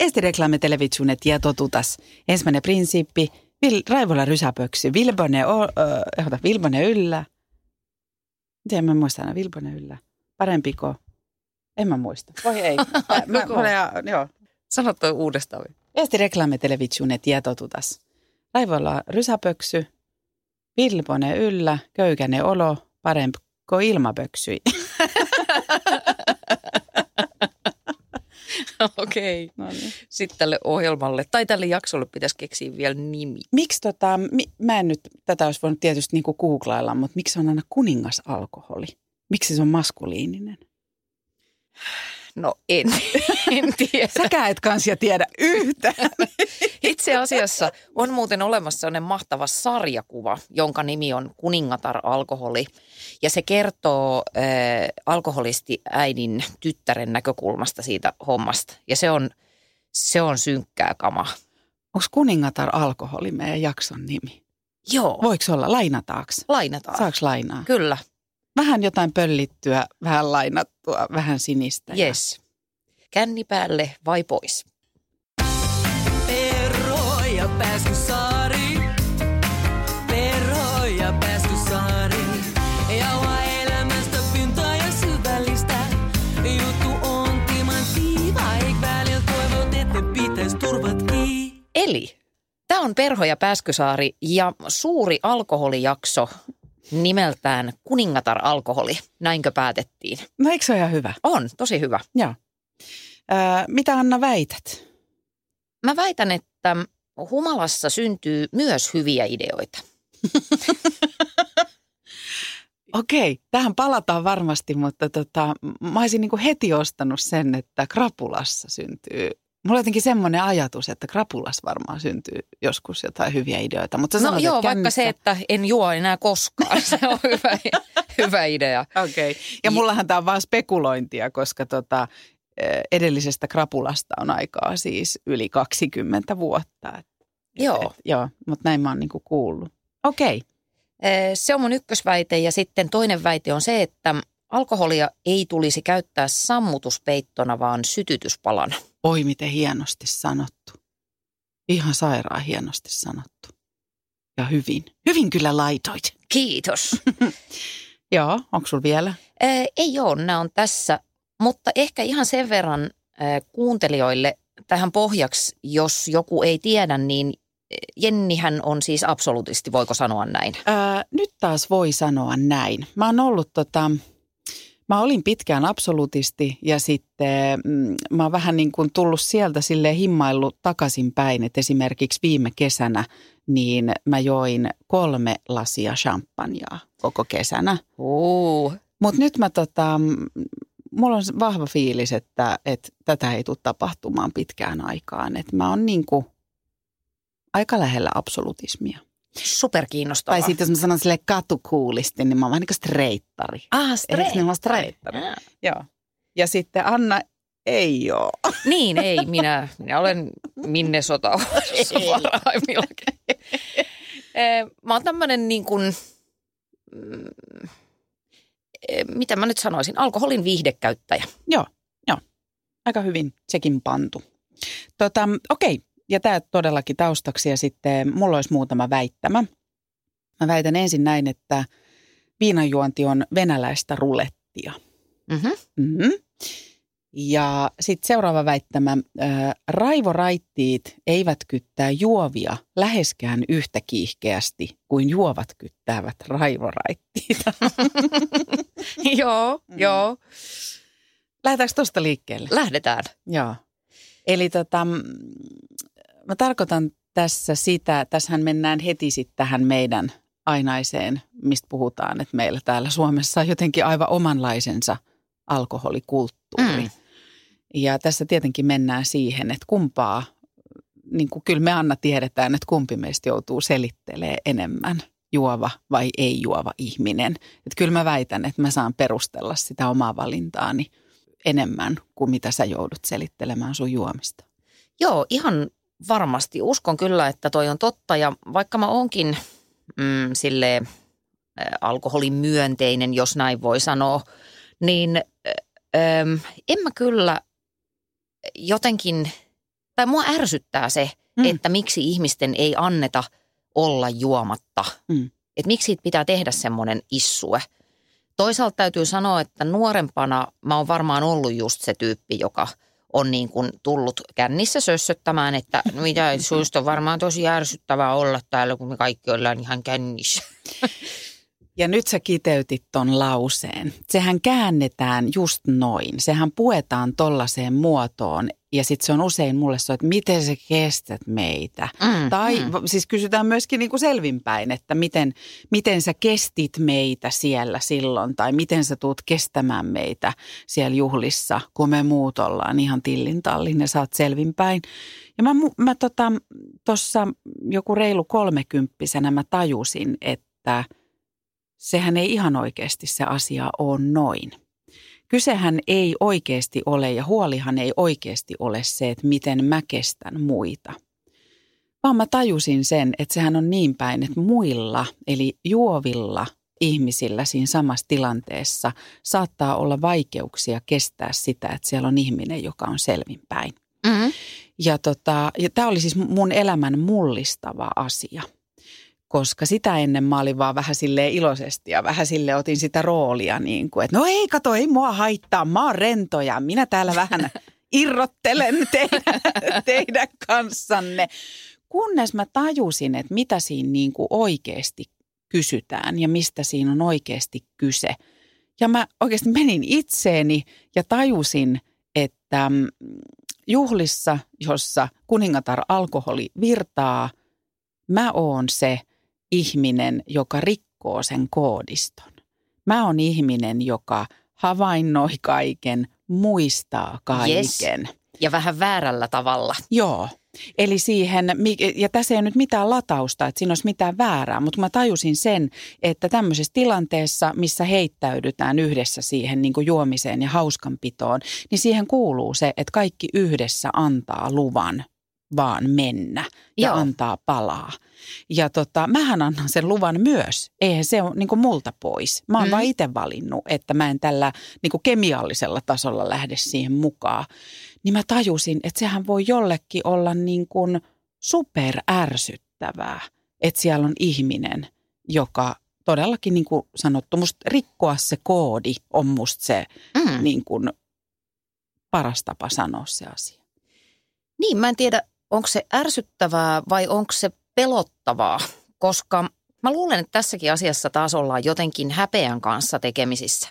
Eesti Reklame Televisionet ja totutas. Ensimmäinen prinsiippi, Vil, Raivola rysäpöksy, Vilbone, o, ö, Vilbone yllä. Miten mä muistan aina, Vilbone yllä. Parempiko? En mä muista. Voi ei. Mä, mä, mä, mä, joo. Sano toi uudestaan. Eesti Reklame Televisionet ja totutas. Raivola rysäpöksy, Vilbone yllä, köykäne olo, parempiko ilmapöksyi. Okei. Okay. No niin. Sitten tälle ohjelmalle tai tälle jaksolle pitäisi keksiä vielä nimi. Miksi tota, mi, mä en nyt, tätä olisi voinut tietysti niinku googlailla, mutta miksi on aina kuningasalkoholi? Miksi se on maskuliininen? No en, en tiedä. Säkään et kansia tiedä yhtään. Itse asiassa on muuten olemassa sellainen mahtava sarjakuva, jonka nimi on Kuningatar alkoholi. Ja se kertoo äh, alkoholisti äidin tyttären näkökulmasta siitä hommasta. Ja se on, se on synkkää kama. Onko Kuningatar alkoholi meidän jakson nimi? Joo. Voiko olla? Lainataaks? Lainataan. Saaks lainaa? Kyllä. Vähän jotain pöllittyä, vähän lainattua, vähän sinistä. Yes. Känni päälle vai pois? Perro ja Pääskysaari. Perro ja. Jauha elämästä pintaa ja syvällistä. Juttu on välillä toivot, että pitäis turvat kiinni. Eli tämä on Perho ja Pääskysaari ja suuri alkoholijakso nimeltään Kuningatar alkoholi. Näinkö päätettiin? No eikö se ole ihan hyvä? On, tosi hyvä. Joo. Öö, mitä Anna väität? Mä väitän, että humalassa syntyy myös hyviä ideoita. Okei, tähän palataan varmasti, mutta tota, mä olisin niin heti ostanut sen, että krapulassa syntyy. Mulla on jotenkin semmoinen ajatus, että krapulas varmaan syntyy joskus jotain hyviä ideoita. Mutta No sanot, joo, vaikka se, että en juo enää koskaan. Se on hyvä, hyvä idea. Okei, okay. ja mullahan tämä on vaan spekulointia, koska tota, eh, edellisestä krapulasta on aikaa siis yli 20 vuotta. Et, Joo. Et, joo, mutta näin mä oon niinku kuullut. Okei, okay. Eh, Se on mun ykkösväite ja sitten toinen väite on se, että alkoholia ei tulisi käyttää sammutuspeittona, vaan sytytyspalana. oi miten hienosti sanottu. Ihan sairaan hienosti sanottu. Ja hyvin. Hyvin kyllä laitoit. Kiitos. Joo, onko sulla vielä? Eh, Ei ole, nämä on tässä, mutta ehkä ihan sen verran eh, kuuntelijoille tähän pohjaksi, jos joku ei tiedä, niin Jennihän on siis absolutisti, voiko sanoa näin? Ää, nyt taas voi sanoa näin. Mä oon ollut tota, mä olin pitkään absolutisti ja sitten mm, mä oon vähän niin kuin tullut sieltä sille himmaillut takaisinpäin, että esimerkiksi viime kesänä niin mä join kolme lasia champagnea koko kesänä. Uh. Mutta nyt mä tota, mm, mulla on vahva fiilis, että, että tätä ei tule tapahtumaan pitkään aikaan. Että mä oon niin kuin aika lähellä absolutismia. Superkiinnostavaa. Tai sitten jos mä sanon sille katukuulisti, niin mä oon vähän niin kuin streittari. Ah, Eikö ne ole streittari? Joo. Ja sitten Anna ei ole. Niin, ei. Minä, minä olen Minnesota parhaimmillakin. Eh, Mä oon tämmöinen niin kuin, mm, eh, mitä mä nyt sanoisin, alkoholin viihdekäyttäjä. Joo, joo. Aika hyvin sekin pantu. Tota, okei, ja tämä todellakin taustaksi ja sitten mulla olisi muutama väittämä. Mä väitän ensin näin, että viinanjuonti on venäläistä rulettia. Mm-hmm. Mm-hmm. Ja sitten seuraava väittämä. Raivoraittiit eivät kyttää juovia läheskään yhtä kiihkeästi kuin juovat kyttäävät raivoraittiit. joo, Mm. joo. Lähdetäänkö tuosta liikkeelle? Lähdetään. Joo. Eli tota, mä tarkoitan tässä sitä, tässähän mennään heti sitten tähän meidän ainaiseen, mistä puhutaan, että meillä täällä Suomessa on jotenkin aivan omanlaisensa alkoholikulttuuri. Mm. Ja tässä tietenkin mennään siihen, että kumpaa niin kuin, kyllä me Anna tiedetään, että kumpi meistä joutuu selittelee enemmän juova vai ei juova ihminen. Että kyllä mä väitän, että mä saan perustella sitä omaa valintaani enemmän kuin mitä sä joudut selittelemään sun juomista. Joo, ihan varmasti. Uskon kyllä, että toi on totta ja vaikka mä onkin mm, sille alkoholin myönteinen, jos näin voi sanoa, niin äm, en mä kyllä jotenkin, tai mua ärsyttää se, mm. että miksi ihmisten ei anneta olla juomatta. Mm. Että miksi siitä pitää tehdä semmoinen issue. Toisaalta täytyy sanoa, että nuorempana mä oon varmaan ollut just se tyyppi, joka – on niin kuin tullut kännissä sössöttämään, että mitä suista on varmaan tosi ärsyttävää olla täällä, kun me kaikki ollaan ihan kännissä. Ja nyt sä kiteytit ton lauseen. Sehän käännetään just noin. Sehän puetaan tollaiseen muotoon ja sitten se on usein mulle so, että miten sä kestät meitä. Mm, tai mm. siis kysytään myöskin niin kuin selvinpäin, että miten, miten sä kestit meitä siellä silloin. Tai miten sä tuut kestämään meitä siellä juhlissa, kun me muut ollaan ihan tillin tallin ja sä oot selvinpäin. Ja mä, mä tota, tuossa joku reilu kolmekymppisenä mä tajusin, että – sehän ei ihan oikeasti se asia ole noin. Kysehän ei oikeasti ole ja huolihan ei oikeasti ole se, että miten mä kestän muita. Vaan mä tajusin sen, että sehän on niin päin, että muilla eli juovilla ihmisillä siinä samassa tilanteessa saattaa olla vaikeuksia kestää sitä, että siellä on ihminen, joka on selvinpäin. Mm-hmm. Ja, tota, ja tämä oli siis mun elämän mullistava asia – koska sitä ennen mä olin vaan vähän sille iloisesti ja vähän sille otin sitä roolia niin kuin, että no ei kato, ei mua haittaa, mä oon rento ja minä täällä vähän irrottelen teidän, teidän kanssanne. Kunnes mä tajusin, että mitä siinä niin kuin oikeasti kysytään ja mistä siinä on oikeasti kyse. Ja mä oikeasti menin itseeni ja tajusin, että mm, juhlissa, jossa kuningatar alkoholi virtaa, mä oon se – ihminen, joka rikkoo sen koodiston. Mä oon ihminen, joka havainnoi kaiken, muistaa kaiken. Yes. Ja vähän väärällä tavalla. Joo. Eli siihen, ja tässä ei nyt mitään latausta, että siinä olisi mitään väärää, mutta mä tajusin sen, että tämmöisessä tilanteessa, missä heittäydytään yhdessä siihen niin kuin juomiseen ja hauskanpitoon, niin siihen kuuluu se, että kaikki yhdessä antaa luvan vaan mennä ja Joo. antaa palaa. Ja tota, mähän annan sen luvan myös. Eihän se ole niin multa pois. Mä oon mm. vaan itse valinnut, että mä en tällä niin kemiallisella tasolla lähde siihen mukaan. Niin mä tajusin, että sehän voi jollekin olla niin kuin super ärsyttävää, että siellä on ihminen, joka todellakin niin kuin sanottu, musta rikkoa se koodi on musta se mm. niin kuin paras tapa sanoa se asia. Niin, mä en tiedä, onko se ärsyttävää vai onko se pelottavaa, koska mä luulen, että tässäkin asiassa taas ollaan jotenkin häpeän kanssa tekemisissä.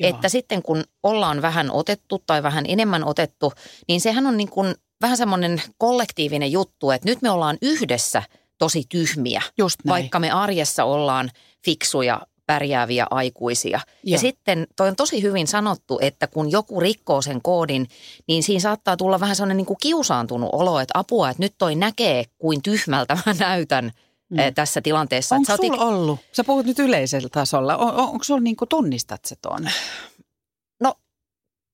Joo. Että sitten kun ollaan vähän otettu tai vähän enemmän otettu, niin sehän on niin kuin vähän semmoinen kollektiivinen juttu, että nyt me ollaan yhdessä tosi tyhmiä, Just näin. vaikka me arjessa ollaan fiksuja pärjääviä aikuisia. Ja. ja sitten toi on tosi hyvin sanottu, että kun joku rikkoo sen koodin, niin siinä saattaa tulla vähän sellainen niin kuin kiusaantunut olo, että apua, että nyt toi näkee, kuin tyhmältä mä näytän mm. tässä tilanteessa. Onko sulla ik... ollut? Sä puhut nyt yleisellä tasolla. On, on, onko sulla niin kuin tunnistat se ton? No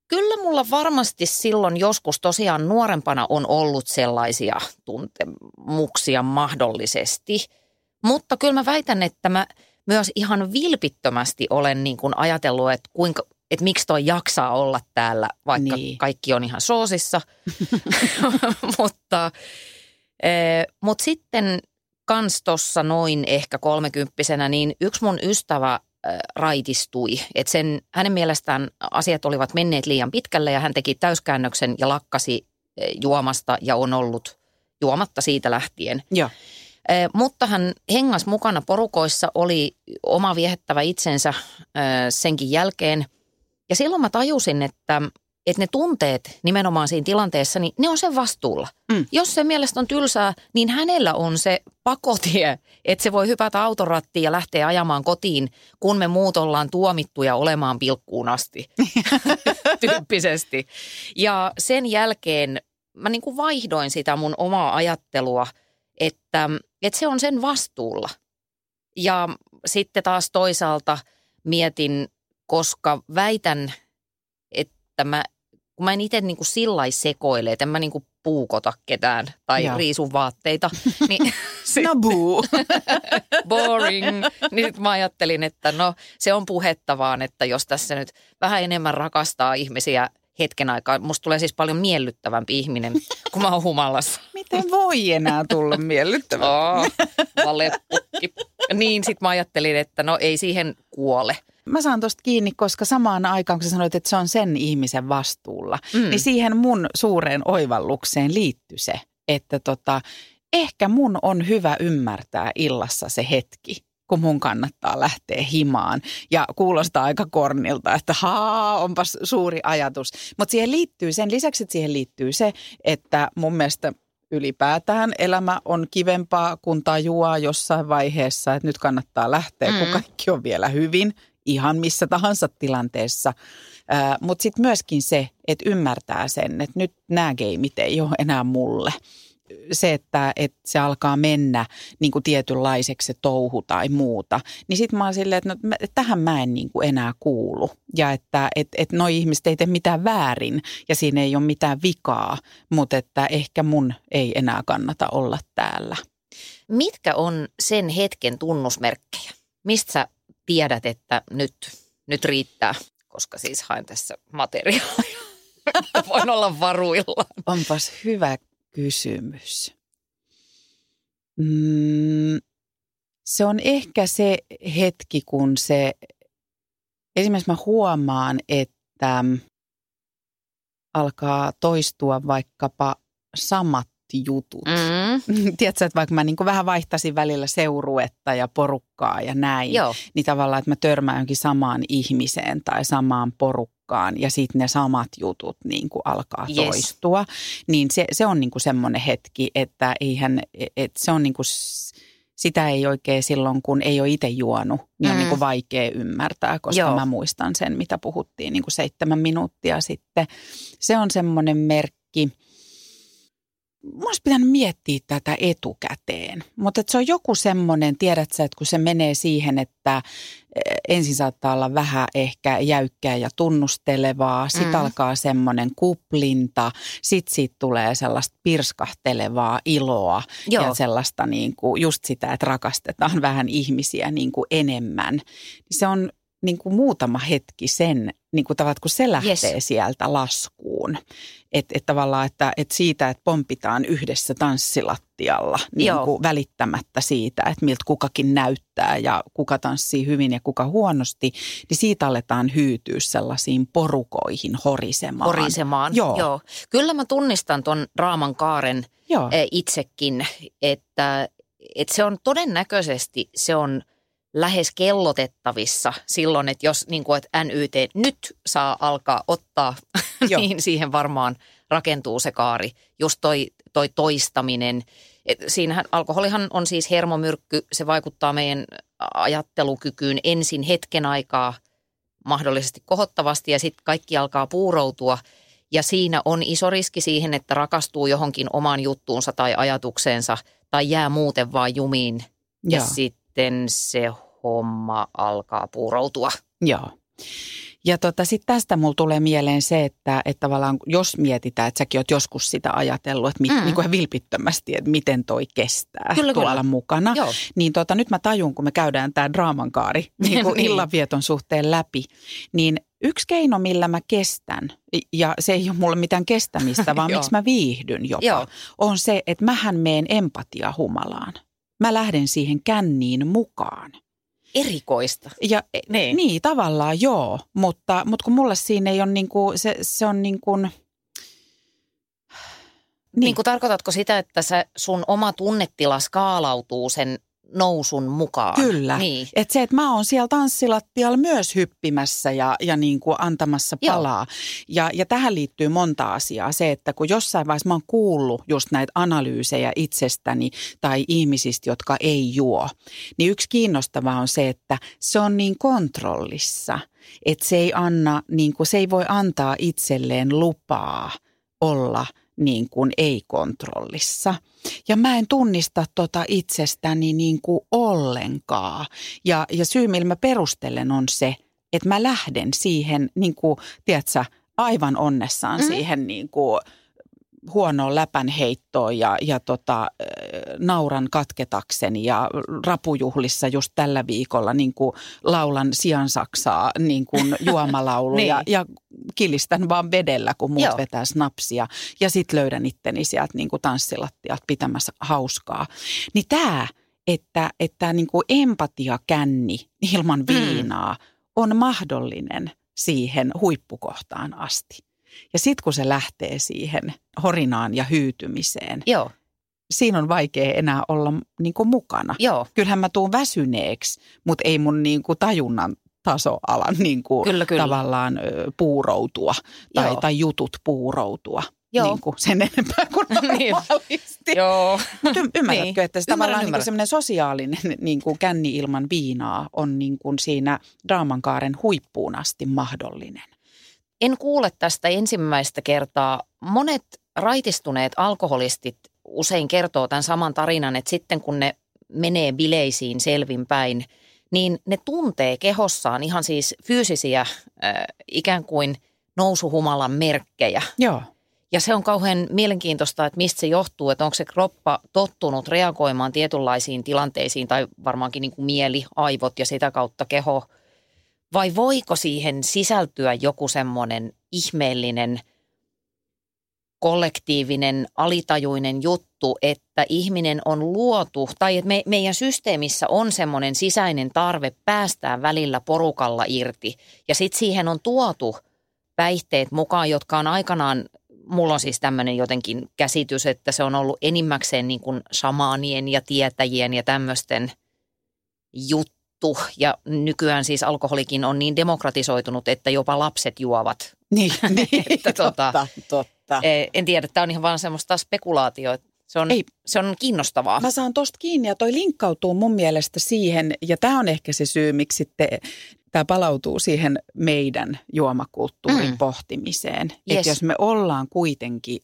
Kyllä mulla varmasti silloin joskus tosiaan nuorempana on ollut sellaisia tuntemuksia mahdollisesti. Mutta kyllä mä väitän, että mä myös ihan vilpittömästi olen niin kuin ajatellut, että kuinka, että miksi toi jaksaa olla täällä, vaikka niin. kaikki on ihan soosissa. mutta, e, mutta sitten kans tuossa noin ehkä kolmekymppisenä, niin yksi mun ystävä e, raitistui. Että sen, hänen mielestään asiat olivat menneet liian pitkälle ja hän teki täyskäännöksen ja lakkasi e, juomasta ja on ollut juomatta siitä lähtien. Joo. Mutta hän hengas mukana porukoissa, oli oma viehettävä itsensä senkin jälkeen. Ja silloin mä tajusin, että, että ne tunteet nimenomaan siinä tilanteessa, niin ne on sen vastuulla. Mm. Jos se mielestä on tylsää, niin hänellä on se pakotie, että se voi hypätä autorattiin ja lähteä ajamaan kotiin, kun me muut ollaan tuomittuja olemaan pilkkuun asti, tyyppisesti. Ja sen jälkeen mä niin kuin vaihdoin sitä mun omaa ajattelua, että, että se on sen vastuulla. Ja sitten taas toisaalta mietin, koska väitän, että mä, kun mä en itse niin kuin sillä sekoile, että en mä niin kuin puukota ketään tai Joo. riisun vaatteita, niin No buu. boring. Niin sit mä ajattelin, että no se on puhetta vaan, että jos tässä nyt vähän enemmän rakastaa ihmisiä hetken aikaa. Musta tulee siis paljon miellyttävämpi ihminen, kun mä oon humalassa. Miten voi enää tulla miellyttävää? Oh, valepukki. Niin sit mä ajattelin, että no ei siihen kuole. Mä saan tosta kiinni, koska samaan aikaan, kun sä sanoit, että se on sen ihmisen vastuulla, mm. niin siihen mun suureen oivallukseen liittyy se, että tota, ehkä mun on hyvä ymmärtää illassa se hetki, kun mun kannattaa lähteä himaan. Ja kuulostaa aika kornilta, että haa, onpas suuri ajatus. Mutta siihen liittyy, sen lisäksi että siihen liittyy se, että mun mielestä ylipäätään elämä on kivempaa, kun tajuaa jossain vaiheessa, että nyt kannattaa lähteä, mm. kun kaikki on vielä hyvin, ihan missä tahansa tilanteessa. Mutta sitten myöskin se, että ymmärtää sen, että nyt nämä geimit ei ole enää mulle. Se, että, että se alkaa mennä niin kuin tietynlaiseksi se touhu tai muuta, niin sitten mä oon silleen, että no, tähän mä en niin kuin enää kuulu. Ja että et, et noi ihmiset ei tee mitään väärin ja siinä ei ole mitään vikaa, mutta että ehkä mun ei enää kannata olla täällä. Mitkä on sen hetken tunnusmerkkejä? Mistä sä tiedät, että nyt, nyt riittää? Koska siis haen tässä materiaalia. Voin olla varuilla. Onpas hyvä kysymys. Mm, se on ehkä se hetki, kun se, esimerkiksi mä huomaan, että alkaa toistua vaikkapa samat jutut. Mm. Tiedätkö, että vaikka mä niin vähän vaihtaisin välillä seuruetta ja porukkaa ja näin, Joo, niin tavallaan, että mä törmään johonkin samaan ihmiseen tai samaan porukkaan ja sitten ne samat jutut niin kuin alkaa Yes. toistua. Niin se, se on niin kuin semmoinen hetki, että eihän, että se on niin kuin, sitä ei oikein silloin, kun ei ole itse juonut, niin on Mm. niin kuin vaikea ymmärtää, koska Joo. mä muistan sen, mitä puhuttiin niin kuin seitsemän minuuttia sitten. Se on semmoinen merkki. Mun olisi pitänyt miettiä tätä etukäteen, mutta se on joku semmoinen, tiedät sä, että kun se menee siihen, että eh, ensin saattaa olla vähän ehkä jäykkää ja tunnustelevaa, sitten Mm. alkaa semmoinen kuplinta, sitten siitä tulee sellaista pirskahtelevaa iloa Joo. ja sellaista niin kuin just sitä, että rakastetaan vähän ihmisiä niin kuin enemmän. Se on niin kuin muutama hetki sen, niin kuin tavallaan, kun se lähtee Yes. sieltä laskuun. Että et tavallaan, että et siitä, että pompitaan yhdessä tanssilattialla niin Joo. kuin välittämättä siitä, että miltä kukakin näyttää ja kuka tanssii hyvin ja kuka huonosti, niin siitä aletaan hyytyä sellaisiin porukoihin horisemaan. horisemaan. Joo. Joo. Kyllä mä tunnistan ton Raaman kaaren Joo. eh, itsekin, että, että se on todennäköisesti, se on lähes kellotettavissa silloin, että jos niin kuin, että NYT nyt saa alkaa ottaa, Joo. niin siihen varmaan rakentuu se kaari. Just toi, toi toistaminen. Et siinähän alkoholihan on siis hermomyrkky, se vaikuttaa meidän ajattelukykyyn ensin hetken aikaa mahdollisesti kohottavasti ja sitten kaikki alkaa puuroutua. Ja siinä on iso riski siihen, että rakastuu johonkin omaan juttuunsa tai ajatukseensa tai jää muuten vaan jumiin ja Joo. sitten se homma alkaa puuroutua. Joo. Ja tota, sitten tästä mulla tulee mieleen se, että, että tavallaan jos mietitään, että säkin oot joskus sitä ajatellut, että mit, Mm. niin kuin vilpittömästi, että miten toi kestää Kyllä, tuolla kyllä. mukana. Joo. Niin tota, nyt mä tajun, kun me käydään tämä draaman kaari niin kuin Niin. illanvieton suhteen läpi, niin yksi keino, millä mä kestän, ja se ei ole mulle mitään kestämistä, vaan miksi mä viihdyn jopa, Joo. on se, että mähän meen empatia humalaan. Mä lähden siihen känniin mukaan. Erikoista. Ja, Niin. niin. tavallaan joo, mutta, mutta kun mulle siinä ei ole niin kuin, se, se on niin kuin, Niin. niin kuin tarkoitatko sitä, että sä, sun oma tunnetila skaalautuu sen nousun mukaan? Kyllä. Niin. Että se, että mä oon siellä tanssilattialla myös hyppimässä ja, ja niin kuin antamassa Joo. palaa. Ja, ja tähän liittyy monta asiaa. Se, että kun jossain vaiheessa mä oon kuullut just näitä analyysejä itsestäni tai ihmisistä, jotka ei juo, niin yksi kiinnostava on se, että se on niin kontrollissa, että se ei, anna, niin kuin, se ei voi antaa itselleen lupaa olla niin kuin ei-kontrollissa. Ja mä en tunnista tota itsestäni niin kuin ollenkaan. Ja, ja syy, millä mä perustelen on se, että mä lähden siihen, niin kuin, tiedätkö, aivan onnessaan mm. siihen niin kuin – huonoa läpänheittoon ja, ja tota, nauran katketakseni ja rapujuhlissa just tällä viikolla niin kuin laulan siansaksaa niin kuin juomalaulu niin. ja, ja kilistän vaan vedellä, kun muut Joo. vetää snapsia ja sitten löydän itteni sieltä niin kuin tanssilattiat pitämässä hauskaa. Niin tämä, että, että niin kuin empatiakänni ilman mm. viinaa mm. on mahdollinen siihen huippukohtaan asti. Ja sitten kun se lähtee siihen horinaan ja hyytymiseen, Joo. siinä on vaikea enää olla niin kuin mukana. Joo. Kyllähän mä tuun väsyneeksi, mutta ei mun niin kuin tajunnan taso ala niin kuin kyllä, kyllä. tavallaan puuroutua tai, tai jutut puuroutua. Joo. Niin kuin sen enempää kuin niin. normaalisti. Joo. Mutta y- ymmärrätkö, niin. että se tavallaan niin semmoinen sosiaalinen niin kuin känni ilman viinaa on niin kuin siinä draamankaaren huippuun asti mahdollinen? En kuule tästä ensimmäistä kertaa. Monet raitistuneet alkoholistit usein kertoo tämän saman tarinan, että sitten kun ne menee bileisiin selvinpäin, niin ne tuntee kehossaan ihan siis fyysisiä äh, ikään kuin nousuhumalan merkkejä. Joo. Ja se on kauhean mielenkiintoista, että mistä se johtuu, että onko se kroppa tottunut reagoimaan tietynlaisiin tilanteisiin tai varmaankin niin kuin mieli, aivot ja sitä kautta keho – vai voiko siihen sisältyä joku semmoinen ihmeellinen kollektiivinen, alitajuinen juttu, että ihminen on luotu tai että me, meidän systeemissä on semmoinen sisäinen tarve päästää välillä porukalla irti. Ja sitten siihen on tuotu päihteet mukaan, jotka on aikanaan, mulla on siis tämmöinen jotenkin käsitys, että se on ollut enimmäkseen niin kuin shamaanien ja tietäjien ja tämmöisten juttu juttu ja nykyään siis alkoholikin on niin demokratisoitunut, että jopa lapset juovat. Niin, niin että, tuota, totta, totta. E, en tiedä, tämä on ihan vaan semmoista spekulaatioa. Se on, Ei. se on kiinnostavaa. Mä saan tosta kiinni ja toi linkkautuu mun mielestä siihen, ja tämä on ehkä se syy, miksi sitten tämä palautuu siihen meidän juomakulttuurin mm. pohtimiseen. Yes. Että jos me ollaan kuitenkin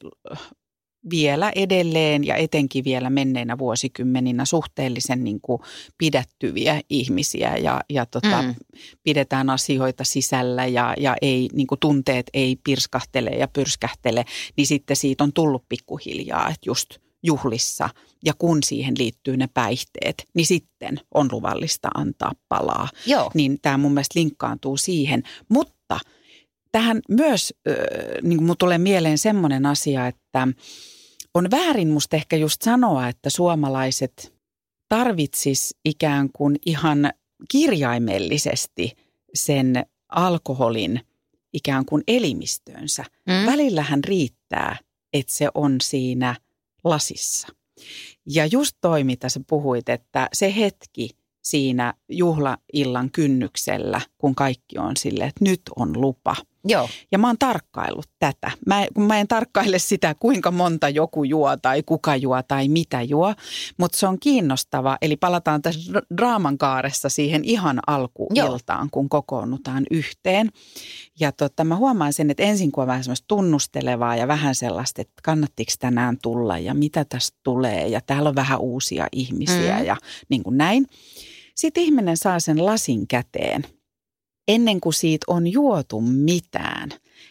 vielä edelleen ja etenkin vielä menneinä vuosikymmeninä suhteellisen niin kuin pidättyviä ihmisiä ja, ja tota, mm. pidetään asioita sisällä ja, ja ei, niin kuin tunteet ei pirskahtele ja pyrskähtele, niin sitten siitä on tullut pikkuhiljaa, että just juhlissa ja kun siihen liittyy ne päihteet, niin sitten on luvallista antaa palaa. Joo. Niin tämä mun mielestä linkkaantuu siihen, mutta tähän myös, äh, niin kuin tulee mieleen semmoinen asia, että on väärin musta ehkä just sanoa, että suomalaiset tarvitsis ikään kuin ihan kirjaimellisesti sen alkoholin ikään kuin elimistöönsä. Mm. Välillähän riittää, että se on siinä lasissa. Ja just toi, mitä sä puhuit, että se hetki siinä juhlaillan kynnyksellä, kun kaikki on sille, että nyt on lupa – Joo. Ja mä oon tarkkaillut tätä. Mä, mä en tarkkaile sitä, kuinka monta joku juo tai kuka juo tai mitä juo, mutta se on kiinnostava. Eli palataan tässä draaman kaaressa siihen ihan alkuiltaan, Joo. kun kokoonnutaan yhteen. Ja tota, mä huomaan sen, että ensin kun on vähän semmoista tunnustelevaa ja vähän sellaista, että kannattiko tänään tulla ja mitä tästä tulee ja täällä on vähän uusia ihmisiä mm. ja niin kuin näin. Sitten ihminen saa sen lasin käteen – ennen kuin siitä on juotu mitään,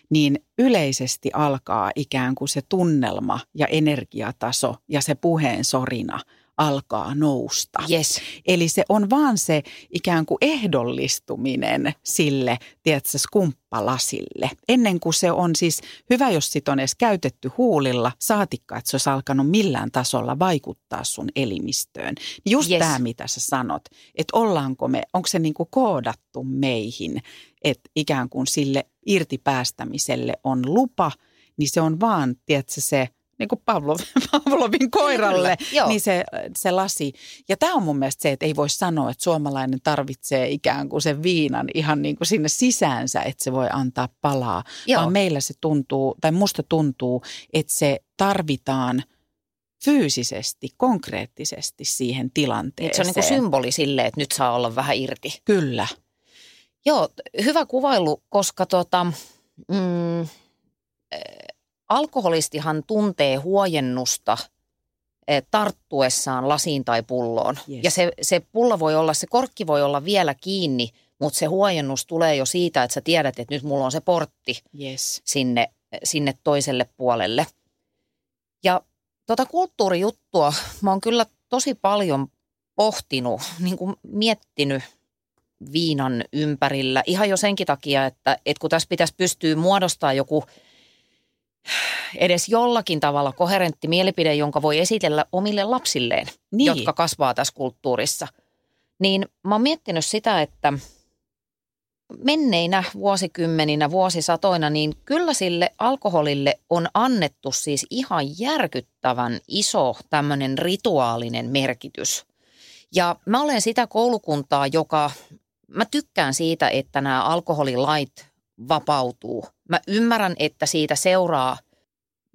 niin yleisesti alkaa ikään kuin se tunnelma ja energiataso ja se puheen sorina – alkaa nousta. Yes. Eli se on vaan se ikään kuin ehdollistuminen sille, tiedätkö, skumppalasille. Ennen kuin se on siis hyvä, jos sit on edes käytetty huulilla, saatikka, että se olisi alkanut millään tasolla vaikuttaa sun elimistöön. Just yes. tämä, mitä sä sanot, että ollaanko me, onko se niin kuin koodattu meihin, että ikään kuin sille irtipäästämiselle on lupa, niin se on vaan, tiedätkö, se – niin kuin Pavlov, Pavlovin koiralle, Kyllä, niin se, se lasi. Ja tämä on mun mielestä se, että ei voi sanoa, että suomalainen tarvitsee ikään kuin sen viinan ihan niin kuin sinne sisäänsä, että se voi antaa palaa. Joo. Vaan meillä se tuntuu, tai musta tuntuu, että se tarvitaan fyysisesti, konkreettisesti siihen tilanteeseen. Se on niin kuin symboli sille, että nyt saa olla vähän irti. Kyllä. Joo, hyvä kuvailu, koska tota, mm, alkoholistihan tuntee huojennusta eh, tarttuessaan lasiin tai pulloon. Yes. Ja se, se pullo voi olla, se korkki voi olla vielä kiinni, mutta se huojennus tulee jo siitä, että sä tiedät, että nyt mulla on se portti Yes. sinne, sinne toiselle puolelle. Ja tota kulttuurijuttua mä oon kyllä tosi paljon pohtinut, niin kuin miettinyt viinan ympärillä. Ihan jo senkin takia, että, että kun tässä pitäisi pystyä muodostamaan joku edes jollakin tavalla koherentti mielipide, jonka voi esitellä omille lapsilleen, Niin. jotka kasvaa tässä kulttuurissa. Niin mä oon miettinyt sitä, että menneinä vuosikymmeninä, vuosisatoina, niin kyllä sille alkoholille on annettu siis ihan järkyttävän iso tämmöinen rituaalinen merkitys. Ja mä olen sitä koulukuntaa, joka, mä tykkään siitä, että nämä alkoholilait vapautuu. Mä ymmärrän, että siitä seuraa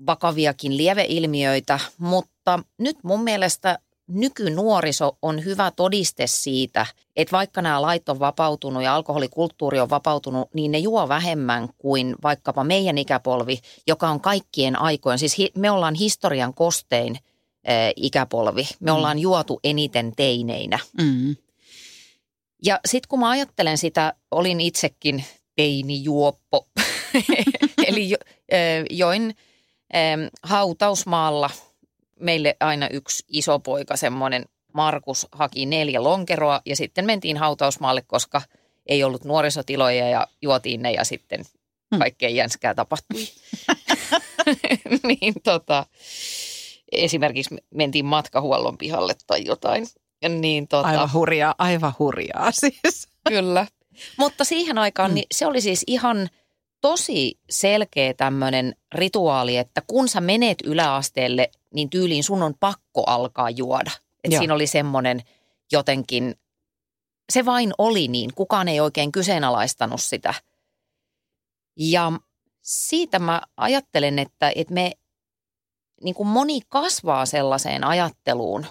vakaviakin lieveilmiöitä, mutta nyt mun mielestä nykynuoriso on hyvä todiste siitä, että vaikka nämä lait on vapautunut ja alkoholikulttuuri on vapautunut, niin ne juo vähemmän kuin vaikkapa meidän ikäpolvi, joka on kaikkien aikojen. Siis me ollaan historian kostein ikäpolvi. Me ollaan juotu eniten teineinä. Mm. Ja sitten kun mä ajattelen sitä, olin itsekin teinijuoppo. Eli jo, join hautausmaalla meille aina yksi iso poika, semmoinen Markus, haki neljä lonkeroa ja sitten mentiin hautausmaalle, koska ei ollut nuorisotiloja ja juotiin ne ja sitten kaikkea jänskää tapahtui. niin tota, esimerkiksi mentiin matkahuollon pihalle tai jotain. Niin tota, Aivan hurjaa, aivan hurjaa siis. Kyllä. Mutta siihen aikaan niin se oli siis ihan tosi selkeä tämmöinen rituaali, että kun sä menet yläasteelle, niin tyyliin sun on pakko alkaa juoda. Et Joo. siinä oli semmoinen jotenkin, se vain oli niin, kukaan ei oikein kyseenalaistanut sitä. Ja siitä mä ajattelen, että, että me niin kuin moni kasvaa sellaiseen ajatteluun,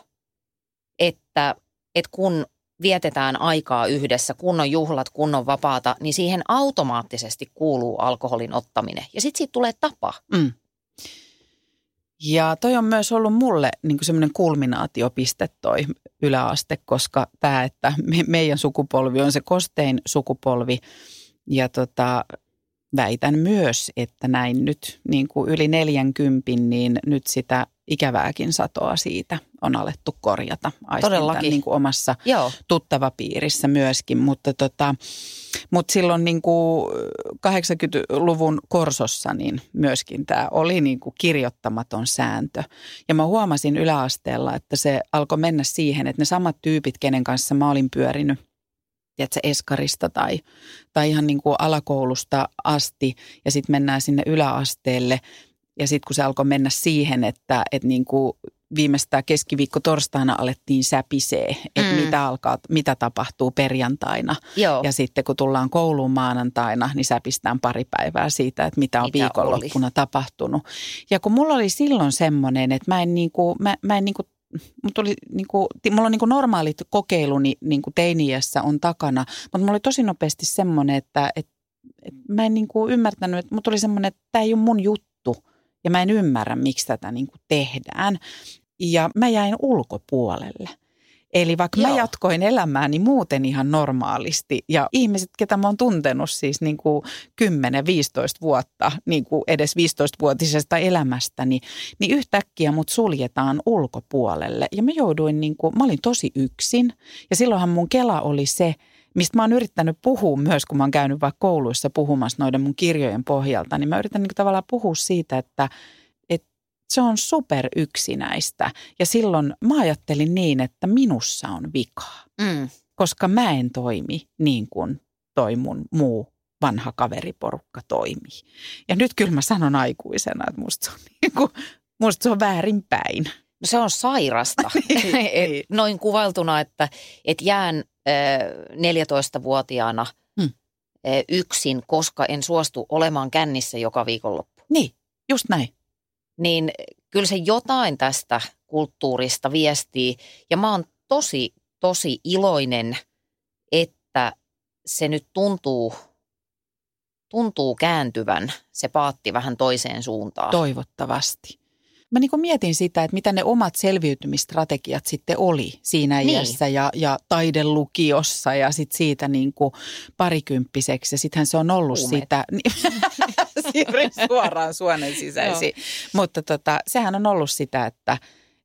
että, että kun vietetään aikaa yhdessä, kun on juhlat, kun on vapaata, niin siihen automaattisesti kuuluu alkoholin ottaminen. Ja sitten siitä tulee tapa. Mm. Ja toi on myös ollut mulle niin semmoinen kulminaatiopiste toi yläaste, koska tämä, että me, meidän sukupolvi on se kostein sukupolvi ja tota, väitän myös, että näin nyt niin kuin yli 40, niin nyt sitä ikävääkin satoa siitä on alettu korjata. Aistin Todellakin. Niin kuin omassa Joo, tuttavapiirissä myöskin, mutta, tota, mutta silloin niin kuin 80-luvun korsossa niin myöskin tämä oli niin kuin kirjoittamaton sääntö. Ja mä huomasin yläasteella, että se alkoi mennä siihen, että ne samat tyypit, kenen kanssa mä olin pyörinyt, tiedätkö, eskarista tai, tai ihan niin kuin alakoulusta asti ja sitten mennään sinne yläasteelle ja sitten kun se alkoi mennä siihen, että, että niin kuin viimeistään keskiviikko torstaina alettiin säpisee, että Mm. mitä, alkaa, mitä tapahtuu perjantaina. joo. Ja sitten kun tullaan kouluun maanantaina, niin säpistään pari päivää siitä, että mitä on Mitä viikonloppuna tapahtunut. Ja kun mulla oli silloin semmoinen, että mä en niinku, mä, mä en niinku Mulla, tuli, niinku, ti- mulla on niinku normaalit kokeiluni niinku teiniässä on takana, mutta mulla oli tosi nopeasti semmoinen, että et, et mä en niinku ymmärtänyt, että mulla tuli semmoinen, että tämä ei ole mun juttu ja mä en ymmärrä, miksi tätä niinku tehdään. Ja mä jäin ulkopuolelle. Eli vaikka Joo. mä jatkoin elämääni muuten ihan normaalisti ja ihmiset, ketä mä oon tuntenut siis niin kuin 10-15 vuotta, niin kuin edes 15-vuotisesta elämästäni, niin yhtäkkiä mut suljetaan ulkopuolelle. Ja mä jouduin, niin kuin, mä olin tosi yksin ja silloinhan mun kela oli se, mistä mä oon yrittänyt puhua myös, kun mä oon käynyt vaikka kouluissa puhumassa noiden mun kirjojen pohjalta, niin mä yritän niin tavallaan puhua siitä, että, että se on super yksinäistä. Ja silloin mä ajattelin niin, että minussa on vikaa, Mm. koska mä en toimi niin kuin toi mun muu vanha kaveriporukka toimii. Ja nyt kyllä mä sanon aikuisena, että musta se on, niin kuin, musta se on väärinpäin. No se on sairasta. Niin, niin. Noin kuvailtuna, että, että jään äh, 14-vuotiaana Hmm. äh, yksin, koska en suostu olemaan kännissä joka viikonloppu. Niin, just näin. Niin kyllä se jotain tästä kulttuurista viestii. Ja mä oon tosi, tosi iloinen, että se nyt tuntuu tuntuu kääntyvän se paatti vähän toiseen suuntaan. Toivottavasti. Mä niin mietin sitä, että mitä ne omat selviytymistrategiat sitten oli siinä Niin. iässä ja, ja taidelukiossa ja sitten siitä niin kuin parikymppiseksi. Ja sittenhän se on ollut Huumeet. sitä, siirryin suoraan suonen sisäisiin. Mutta tota, sehän on ollut sitä, että,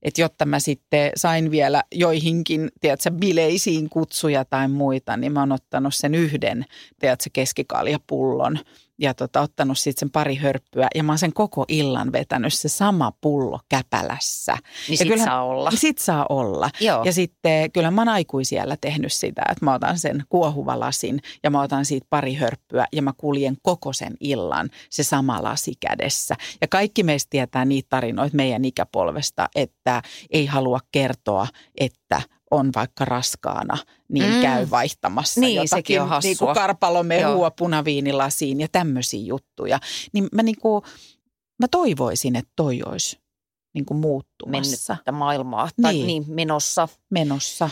että jotta mä sitten sain vielä joihinkin, tiedätkö, bileisiin kutsuja tai muita, niin mä oon ottanut sen yhden, tiedätkö, keskikaljapullon ja tota, ottanut sitten sen pari hörppyä ja mä oon sen koko illan vetänyt se sama pullo käpälässä. Niin Ja sit kyllähän- saa olla. Sit saa olla. Joo. Ja sitten kyllä mä oon aikuisiellä tehnyt sitä, että mä otan sen kuohuvalasin ja mä otan siitä pari hörppyä ja mä kuljen koko sen illan se sama lasi kädessä. Ja kaikki meistä tietää niitä tarinoita meidän ikäpolvesta, että ei halua kertoa, että on vaikka raskaana, niin Mm. käy vaihtamassa Niin, jotakin sekin on hassua. niin kuin karpalomehua Joo. punaviinilasiin ja tämmöisiä juttuja. Niin mä, niin kuin, mä toivoisin, että toi olisi niin kuin muuttumassa, mennyttä maailmaa tai niin. Niin. niin menossa. menossa.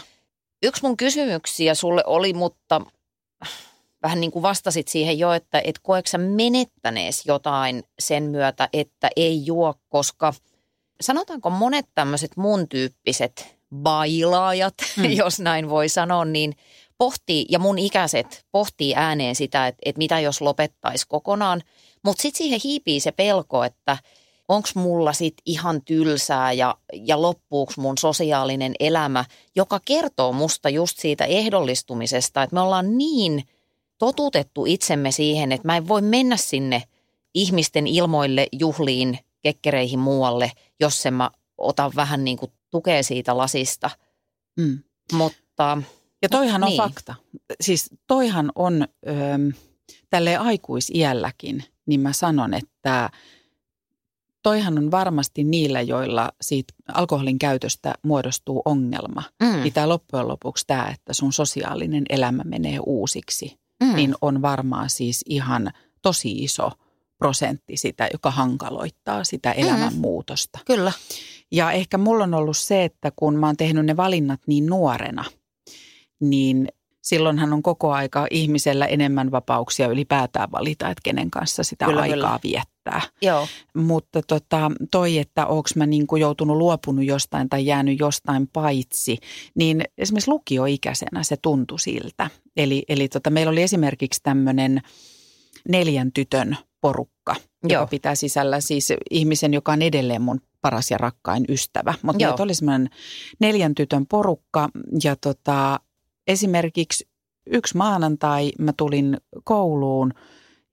Yksi mun kysymyksiä sulle oli, mutta vähän niin kuin vastasit siihen jo, että et koetko sä menettänees jotain sen myötä, että ei juo, koska sanotaanko monet tämmöiset mun tyyppiset bailaajat, mm. Jos näin voi sanoa, niin pohtii, ja mun ikäiset pohtii ääneen sitä, että, että mitä jos lopettaisi kokonaan. Mutta sitten siihen hiipii se pelko, että onko mulla sit ihan tylsää ja, ja loppuuko mun sosiaalinen elämä, joka kertoo musta just siitä ehdollistumisesta, että me ollaan niin totutettu itsemme siihen, että mä en voi mennä sinne ihmisten ilmoille, juhliin, kekkereihin muualle, jos en mä ota vähän niin kuin tukea siitä lasista. Mm. Mutta Ja toihan on Niin. fakta. Siis toihan on öö, tälle aikuisiälläkin, niin mä sanon, että toihan on varmasti niillä, joilla siitä alkoholin käytöstä muodostuu ongelma. mm, Niin tämä loppujen lopuksi tämä, että sun sosiaalinen elämä menee uusiksi, mm, niin on varmaan siis ihan tosi iso prosentti sitä, joka hankaloittaa sitä elämänmuutosta. kyllä. Ja ehkä mulla on ollut se, että kun mä oon tehnyt ne valinnat niin nuorena, niin silloinhan on koko aika ihmisellä enemmän vapauksia ylipäätään valita, että kenen kanssa sitä Kyllä, aikaa kyllä. viettää. Joo, Mutta tota, toi, että onko mä niinku joutunut luopunut jostain tai jäänyt jostain paitsi, niin esimerkiksi lukioikäisenä se tuntui siltä. Eli, eli tota, meillä oli esimerkiksi tämmöinen neljän tytön porukka, joka Joo. pitää sisällä siis ihmisen, joka on edelleen mun paras ja rakkain ystävä. Mutta meitä oli semmoinen neljän tytön porukka ja tota, esimerkiksi yksi maanantai mä tulin kouluun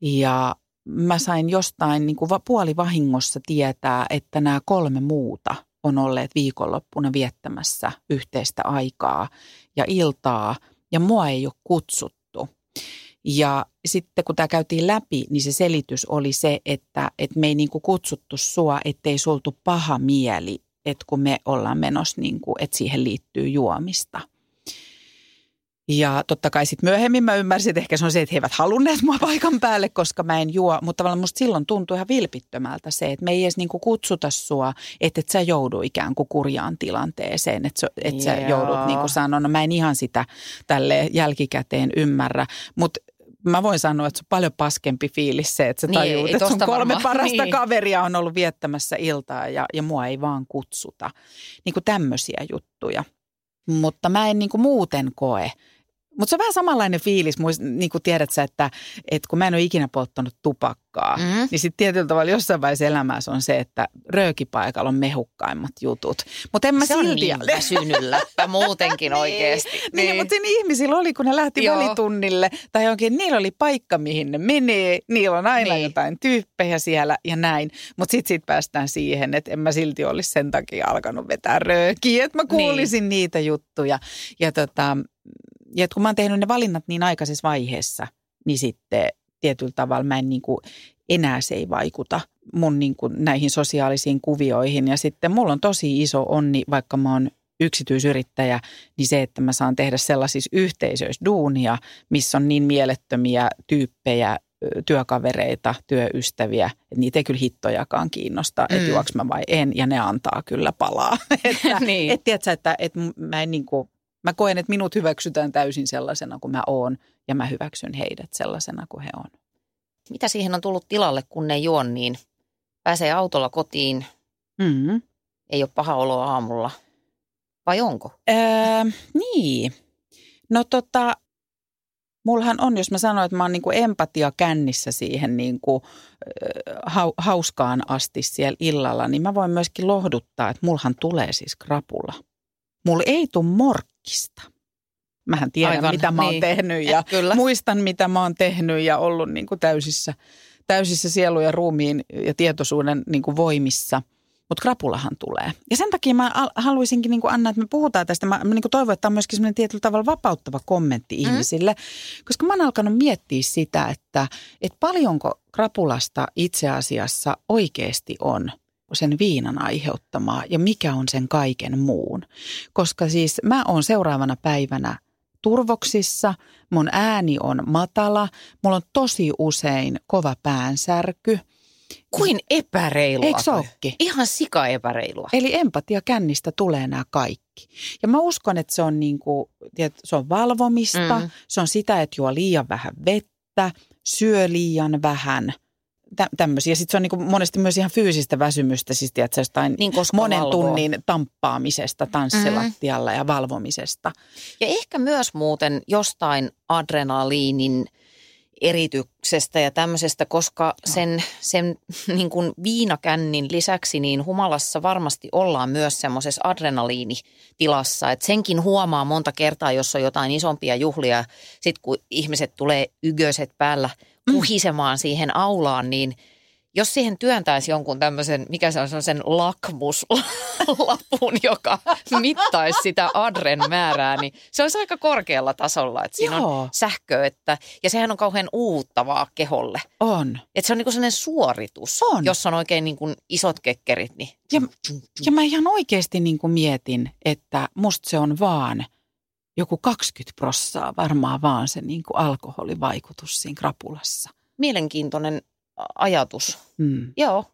ja mä sain jostain niin kuin va- puolivahingossa tietää, että nämä kolme muuta on olleet viikonloppuna viettämässä yhteistä aikaa ja iltaa ja mua ei ole kutsuttu. Ja sitten kun tämä käytiin läpi, niin se selitys oli se, että, että me ei niin kuin kutsuttu sua, ettei sultu paha mieli, että kun me ollaan menossa, niin kuin, että siihen liittyy juomista. Ja totta kai sitten myöhemmin mä ymmärsin, että ehkä se on se, että he eivät halunneet mua paikan päälle, koska mä en juo. Mutta tavallaan musta silloin tuntui ihan vilpittömältä se, että me ei edes niinku kutsuta sua, että et sä joudu ikään kuin kurjaan tilanteeseen. Että et sä joudut niinku sanoa, no mä en ihan sitä tälle jälkikäteen ymmärrä. Mutta mä voin sanoa, että se on paljon paskempi fiilis se, että sä Niin, tajuut, ei että sun kolme varmaan. parasta Niin. kaveria on ollut viettämässä iltaa ja, ja mua ei vaan kutsuta. Niin kuin tämmöisiä juttuja. Mutta mä en niin kuin muuten koe. Mutta se on vähän samanlainen fiilis, muist- niin kuin tiedät sä, että, että kun mä en ole ikinä polttanut tupakkaa, Mm. niin sitten tietyllä tavalla jossain vaiheessa elämässä on se, että röökipaikalla on mehukkaimmat jutut. Mutta en mä se on silti... niin väsynyt läppä muutenkin oikeasti. Niin, niin. mutta siinä ihmisillä oli, kun ne lähti Joo. Valitunnille tai johonkin, niillä oli paikka, mihin ne menee. Niillä on aina Niin. niin. jotain tyyppejä siellä ja näin. Mutta sitten sit päästään siihen, että en mä silti olisi sen takia alkanut vetää röökiä, että mä kuulisin niin. niitä juttuja. Ja, tota, ja kun mä oon tehnyt ne valinnat niin aikaisessa vaiheessa, niin sitten tietyllä tavalla mä en niin kuin, enää se ei vaikuta mun niin kuin näihin sosiaalisiin kuvioihin. Ja sitten mulla on tosi iso onni, vaikka mä oon yksityisyrittäjä, niin se, että mä saan tehdä sellaisissa yhteisöissä duunia, missä on niin mielettömiä tyyppejä, työkavereita, työystäviä, että niitä ei kyllä hittojakaan kiinnosta, että Mm. juoks mä vai en, ja ne antaa kyllä palaa. että, Niin. et tiedätkö, että, että mä en niin kuin, mä koen, että minut hyväksytään täysin sellaisena kuin mä oon, ja mä hyväksyn heidät sellaisena kuin he on. Mitä siihen on tullut tilalle, kun ne juon, niin pääsee autolla kotiin, Mm. ei ole paha olo aamulla. Vai onko? Öö, niin. No tota, mullahan on, jos mä sanoin, että mä oon niinku empatia kännissä siihen niinku, ö, hau, hauskaan asti siellä illalla, niin mä voin myöskin lohduttaa, että mullahan tulee siis krapula. Mulla ei tule morkkista. Mähän tiedän, Aivan, mitä mä oon niin. tehnyt ja kyllä. muistan, mitä mä oon tehnyt ja ollut niinku täysissä, täysissä sielu ja ruumiin ja tietoisuuden niinku voimissa. Mutta krapulahan tulee. Ja sen takia mä al- haluaisinkin niin Anna, että me puhutaan tästä. Mä, mä niin toivon, että tämä on myöskin semmoinen tietyllä tavalla vapauttava kommentti mm. ihmisille. Koska mä oon alkanut miettiä sitä, että, että paljonko krapulasta itse asiassa oikeasti on sen viinan aiheuttamaa ja mikä on sen kaiken muun. Koska siis mä oon seuraavana päivänä turvoksissa, mun ääni on matala, mulla on tosi usein kova päänsärky. Kuin epäreilua. Eikö se? Ihan sika epäreilua. Eli empatia kännistä tulee nämä kaikki. Ja mä uskon, että se on, niin kuin, tiedät, se on valvomista, mm. se on sitä, että juo liian vähän vettä, syö liian vähän, tä- tämmöisiä. Sitten se on niin kuin monesti myös ihan fyysistä väsymystä, siis tiedätkö, jostain Niin, monen valvoo. tunnin tamppaamisesta tanssilattialla ja valvomisesta. Ja ehkä myös muuten jostain adrenaliinin erityksestä ja tämmöisestä, koska sen, sen niin kuin viinakännin lisäksi niin humalassa varmasti ollaan myös semmoisessa adrenaliinitilassa. Että senkin huomaa monta kertaa, jos on jotain isompia juhlia. Sitten kun ihmiset tulee ygöset päällä kuhisemaan siihen aulaan, niin jos siihen työntäisi jonkun tämmöisen, mikä se on, sen lakmuslapun, joka mittaisi sitä adren määrää, niin se olisi aika korkealla tasolla. Että siinä Joo. on sähkö, että, ja sehän on kauhean uuttavaa keholle. On. Että se on niin kuin sellainen suoritus, On. jos on oikein niin kuin isot kekkerit. Niin Ja, ja mä ihan oikeasti niin kuin mietin, että musta se on vaan joku 20 prossaa varmaan vaan se niin kuin alkoholivaikutus siinä krapulassa. mielenkiintoinen ajatus. Hmm. Joo.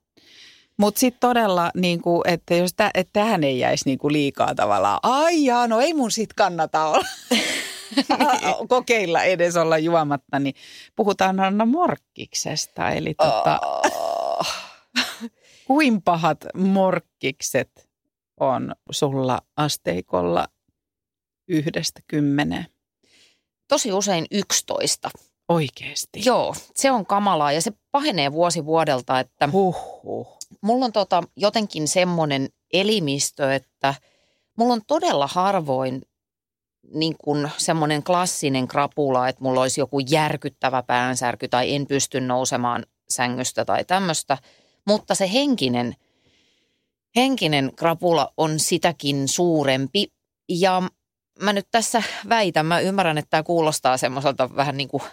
Mutta sitten todella, niin kuin, että jos tä, että tähän ei jäisi niin kuin liikaa tavallaan, ai jaa, no ei mun sit kannata olla. kokeilla edes olla juomatta, niin puhutaan Anna Morkkiksesta. Eli tota, kuin pahat morkkikset on sulla asteikolla yhdestä kymmeneen? Tosi usein 11. Oikeesti? Joo, se on kamalaa ja se pahenee vuosi vuodelta, että Huhhuh. mulla on tota jotenkin semmoinen elimistö, että mulla on todella harvoin niin kuin semmoinen klassinen krapula, että mulla olisi joku järkyttävä päänsärky tai en pysty nousemaan sängystä tai tämmöistä. Mutta se henkinen, henkinen krapula on sitäkin suurempi. Ja mä nyt tässä väitän, mä ymmärrän, että tämä kuulostaa semmoiselta vähän niin kuin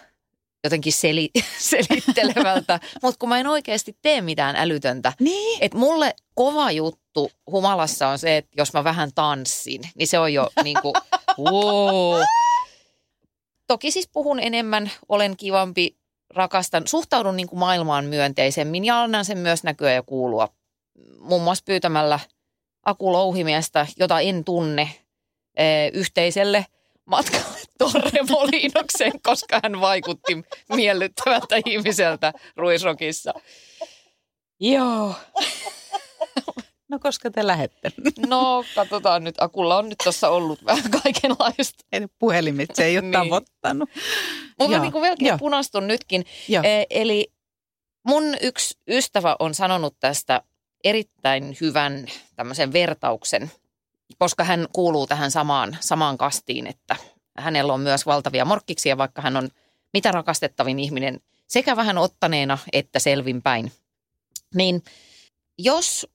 jotenkin seli, selittelevältä, mutta kun mä en oikeasti tee mitään älytöntä. Niin? Et mulle kova juttu humalassa on se, että jos mä vähän tanssin, niin se on jo niin kuin, wow. Toki siis puhun enemmän, olen kivampi, rakastan, suhtaudun niin kuin maailmaan myönteisemmin ja annan sen myös näkyä ja kuulua. Muun muassa pyytämällä Aku Louhimiestä, jota en tunne, eh, yhteiselle matkalle Torre Molinokseen, koska hän vaikutti miellyttävältä ihmiseltä Ruisrokissa. Joo. No koska te lähette? No, katsotaan nyt. Akulla on nyt tuossa ollut vähän kaikenlaista. Ei Puhelimet, se ei ole Niin. tavoittanut. Mutta niin kuin melkein joo. punastun nytkin. Joo. E, eli mun yksi ystävä on sanonut tästä erittäin hyvän tämmöisen vertauksen, koska hän kuuluu tähän samaan, samaan kastiin, että hänellä on myös valtavia morkkiksia, vaikka hän on mitä rakastettavin ihminen sekä vähän ottaneena että selvinpäin. Niin jos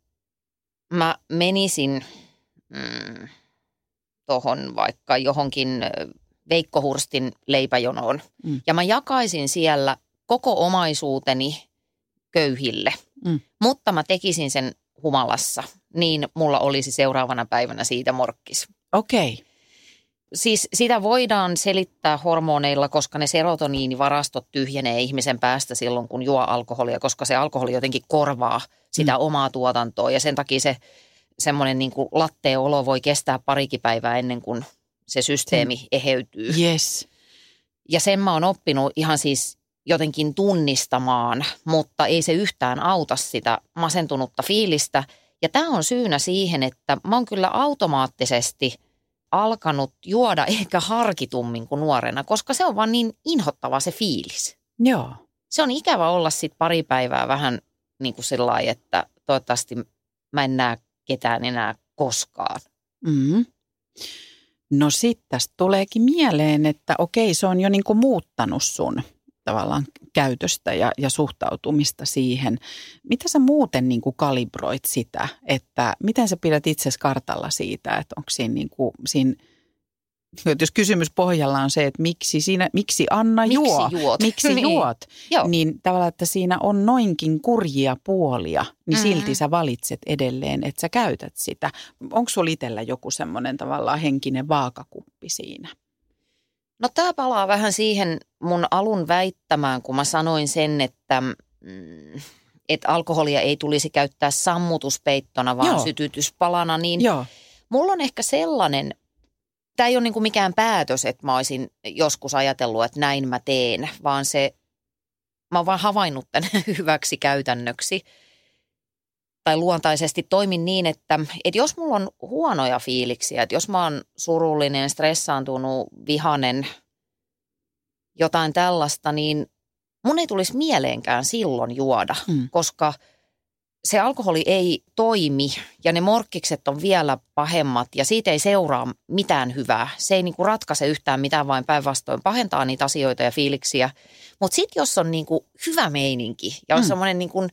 mä menisin mm, tuohon vaikka johonkin Veikko Hurstin leipäjonoon Mm. ja mä jakaisin siellä koko omaisuuteni köyhille, Mm. mutta mä tekisin sen humalassa, niin mulla olisi seuraavana päivänä siitä morkkis. Okei. Okay. Siis sitä voidaan selittää hormoneilla, koska ne serotoniinivarastot tyhjenee ihmisen päästä silloin, kun juo alkoholia, koska se alkoholi jotenkin korvaa sitä Mm. omaa tuotantoa ja sen takia se semmoinen niin kuin latteolo voi kestää parikin päivää ennen kuin se systeemi eheytyy. Yes. Ja sen mä oon oppinut ihan siis jotenkin tunnistamaan, mutta ei se yhtään auta sitä masentunutta fiilistä. Ja tämä on syynä siihen, että mä oon kyllä automaattisesti alkanut juoda ehkä harkitummin kuin nuorena, koska se on vaan niin inhottava se fiilis. Joo. Se on ikävä olla sitten pari päivää vähän niin kuin sillä että toivottavasti mä en näe ketään enää koskaan. Mm. No sitten tästä tuleekin mieleen, että okei, se on jo niin kuin muuttanut sun tavallaan käytöstä ja, ja suhtautumista siihen. Mitä sä muuten niin kuin kalibroit sitä, että miten sä pidät itse kartalla siitä, että onko siinä, niin kuin, siinä että jos kysymys pohjalla on se, että miksi, siinä, miksi Anna Miksi juo, juot? miksi Niin. juot, Joo. niin tavallaan, että siinä on noinkin kurjia puolia, niin Mhm. silti sä valitset edelleen, että sä käytät sitä. Onko sulla itsellä joku semmoinen tavallaan henkinen vaakakuppi siinä? No tämä palaa vähän siihen mun alun väittämään, kun mä sanoin sen, että, mm, että alkoholia ei tulisi käyttää sammutuspeittona, vaan Joo. sytytyspalana. Niin Joo. mulla on ehkä sellainen, tämä ei ole niinku mikään päätös, että mä olisin joskus ajatellut, että näin mä teen, vaan se, mä oon vaan havainnut tämän hyväksi käytännöksi. Tai luontaisesti toimin niin, että, että jos mulla on huonoja fiiliksiä, että jos mä oon surullinen, stressaantunut, vihanen, jotain tällaista, niin mun ei tulisi mieleenkään silloin juoda, Mm. koska se alkoholi ei toimi ja ne morkkikset on vielä pahemmat ja siitä ei seuraa mitään hyvää. Se ei niinku ratkaise yhtään mitään, vain päinvastoin pahentaa niitä asioita ja fiiliksiä. Mutta sitten jos on niinku hyvä meininki ja on Mm. semmoinen niinku,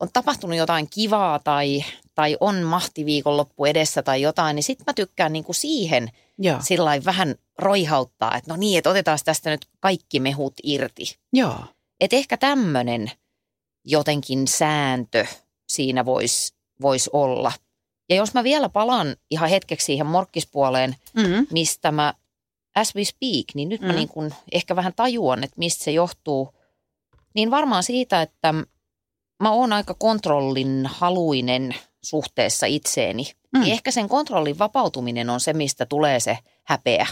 on tapahtunut jotain kivaa tai, tai on mahtiviikonloppu edessä tai jotain, niin sitten mä tykkään niinku siihen sillä vähän roihauttaa, että no niin, että otetaan tästä nyt kaikki mehut irti. Joo. Että ehkä tämmöinen jotenkin sääntö siinä voisi vois olla. Ja jos mä vielä palaan ihan hetkeksi siihen morkkispuoleen, Mm. mistä mä as we speak, niin nyt mä Mm. niin kun ehkä vähän tajuan, että mistä se johtuu. Niin varmaan siitä, että mä oon aika kontrollin haluinen suhteessa itseeni. Mm. Niin ehkä sen kontrollin vapautuminen on se, mistä tulee se häpeä.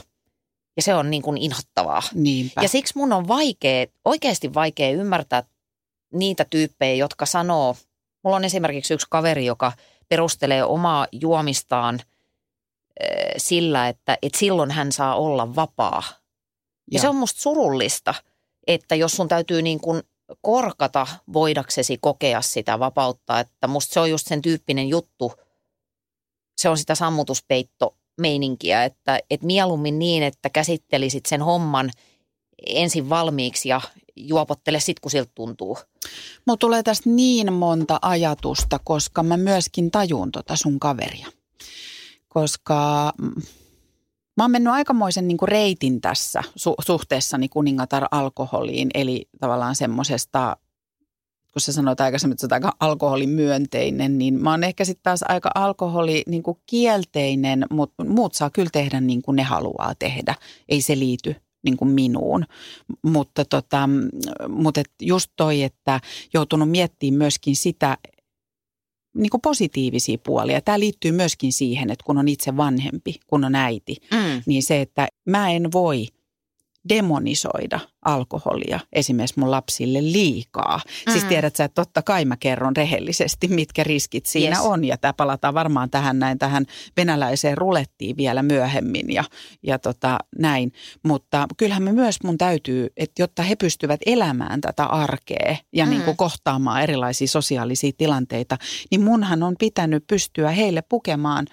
Ja se on niin kuin inhottavaa. Niinpä. Ja siksi mun on vaikea, oikeasti vaikea ymmärtää niitä tyyppejä, jotka sanoo, mulla on esimerkiksi yksi kaveri, joka perustelee omaa juomistaan eh, sillä, että, että silloin hän saa olla vapaa. Ja Joo. se on musta surullista, että jos sun täytyy niin kuin korkata voidaksesi kokea sitä vapautta, että musta se on just sen tyyppinen juttu, se on sitä sammutuspeitto meininkiä, että, että mieluummin niin, että käsittelisit sen homman ensin valmiiksi ja juopottele sit, kun siltä tuntuu. Mulla tulee tästä niin monta ajatusta, koska mä myöskin tajun tota sun kaveria. Koska mm, mä oon mennyt aikamoisen niinku reitin tässä su- suhteessani kuningatar alkoholiin, eli tavallaan semmosesta, kun sä sanoit aikaisemmin, että sä aika alkoholimyönteinen, niin mä oon ehkä sitten taas aika alkoholi niinku kielteinen, mutta muut saa kyllä tehdä niin kuin ne haluaa tehdä. Ei se liity niin kuin minuun. Mutta, tota, mutta et just toi, että joutunut miettimään myöskin sitä niin kuin positiivisia puolia. Tämä liittyy myöskin siihen, että kun on itse vanhempi, kun on äiti, Mm. niin se, että mä en voi demonisoida alkoholia esimerkiksi mun lapsille liikaa. Mm. Siis Mm. tiedät sä, että totta kai mä kerron rehellisesti, mitkä riskit siinä Yes. on. Ja tämä palataan varmaan tähän näin tähän venäläiseen rulettiin vielä myöhemmin ja, ja tota, näin. Mutta kyllähän me myös mun täytyy, että jotta he pystyvät elämään tätä arkea ja Mm. niin kuin kohtaamaan erilaisia sosiaalisia tilanteita, niin munhan on pitänyt pystyä heille pukemaan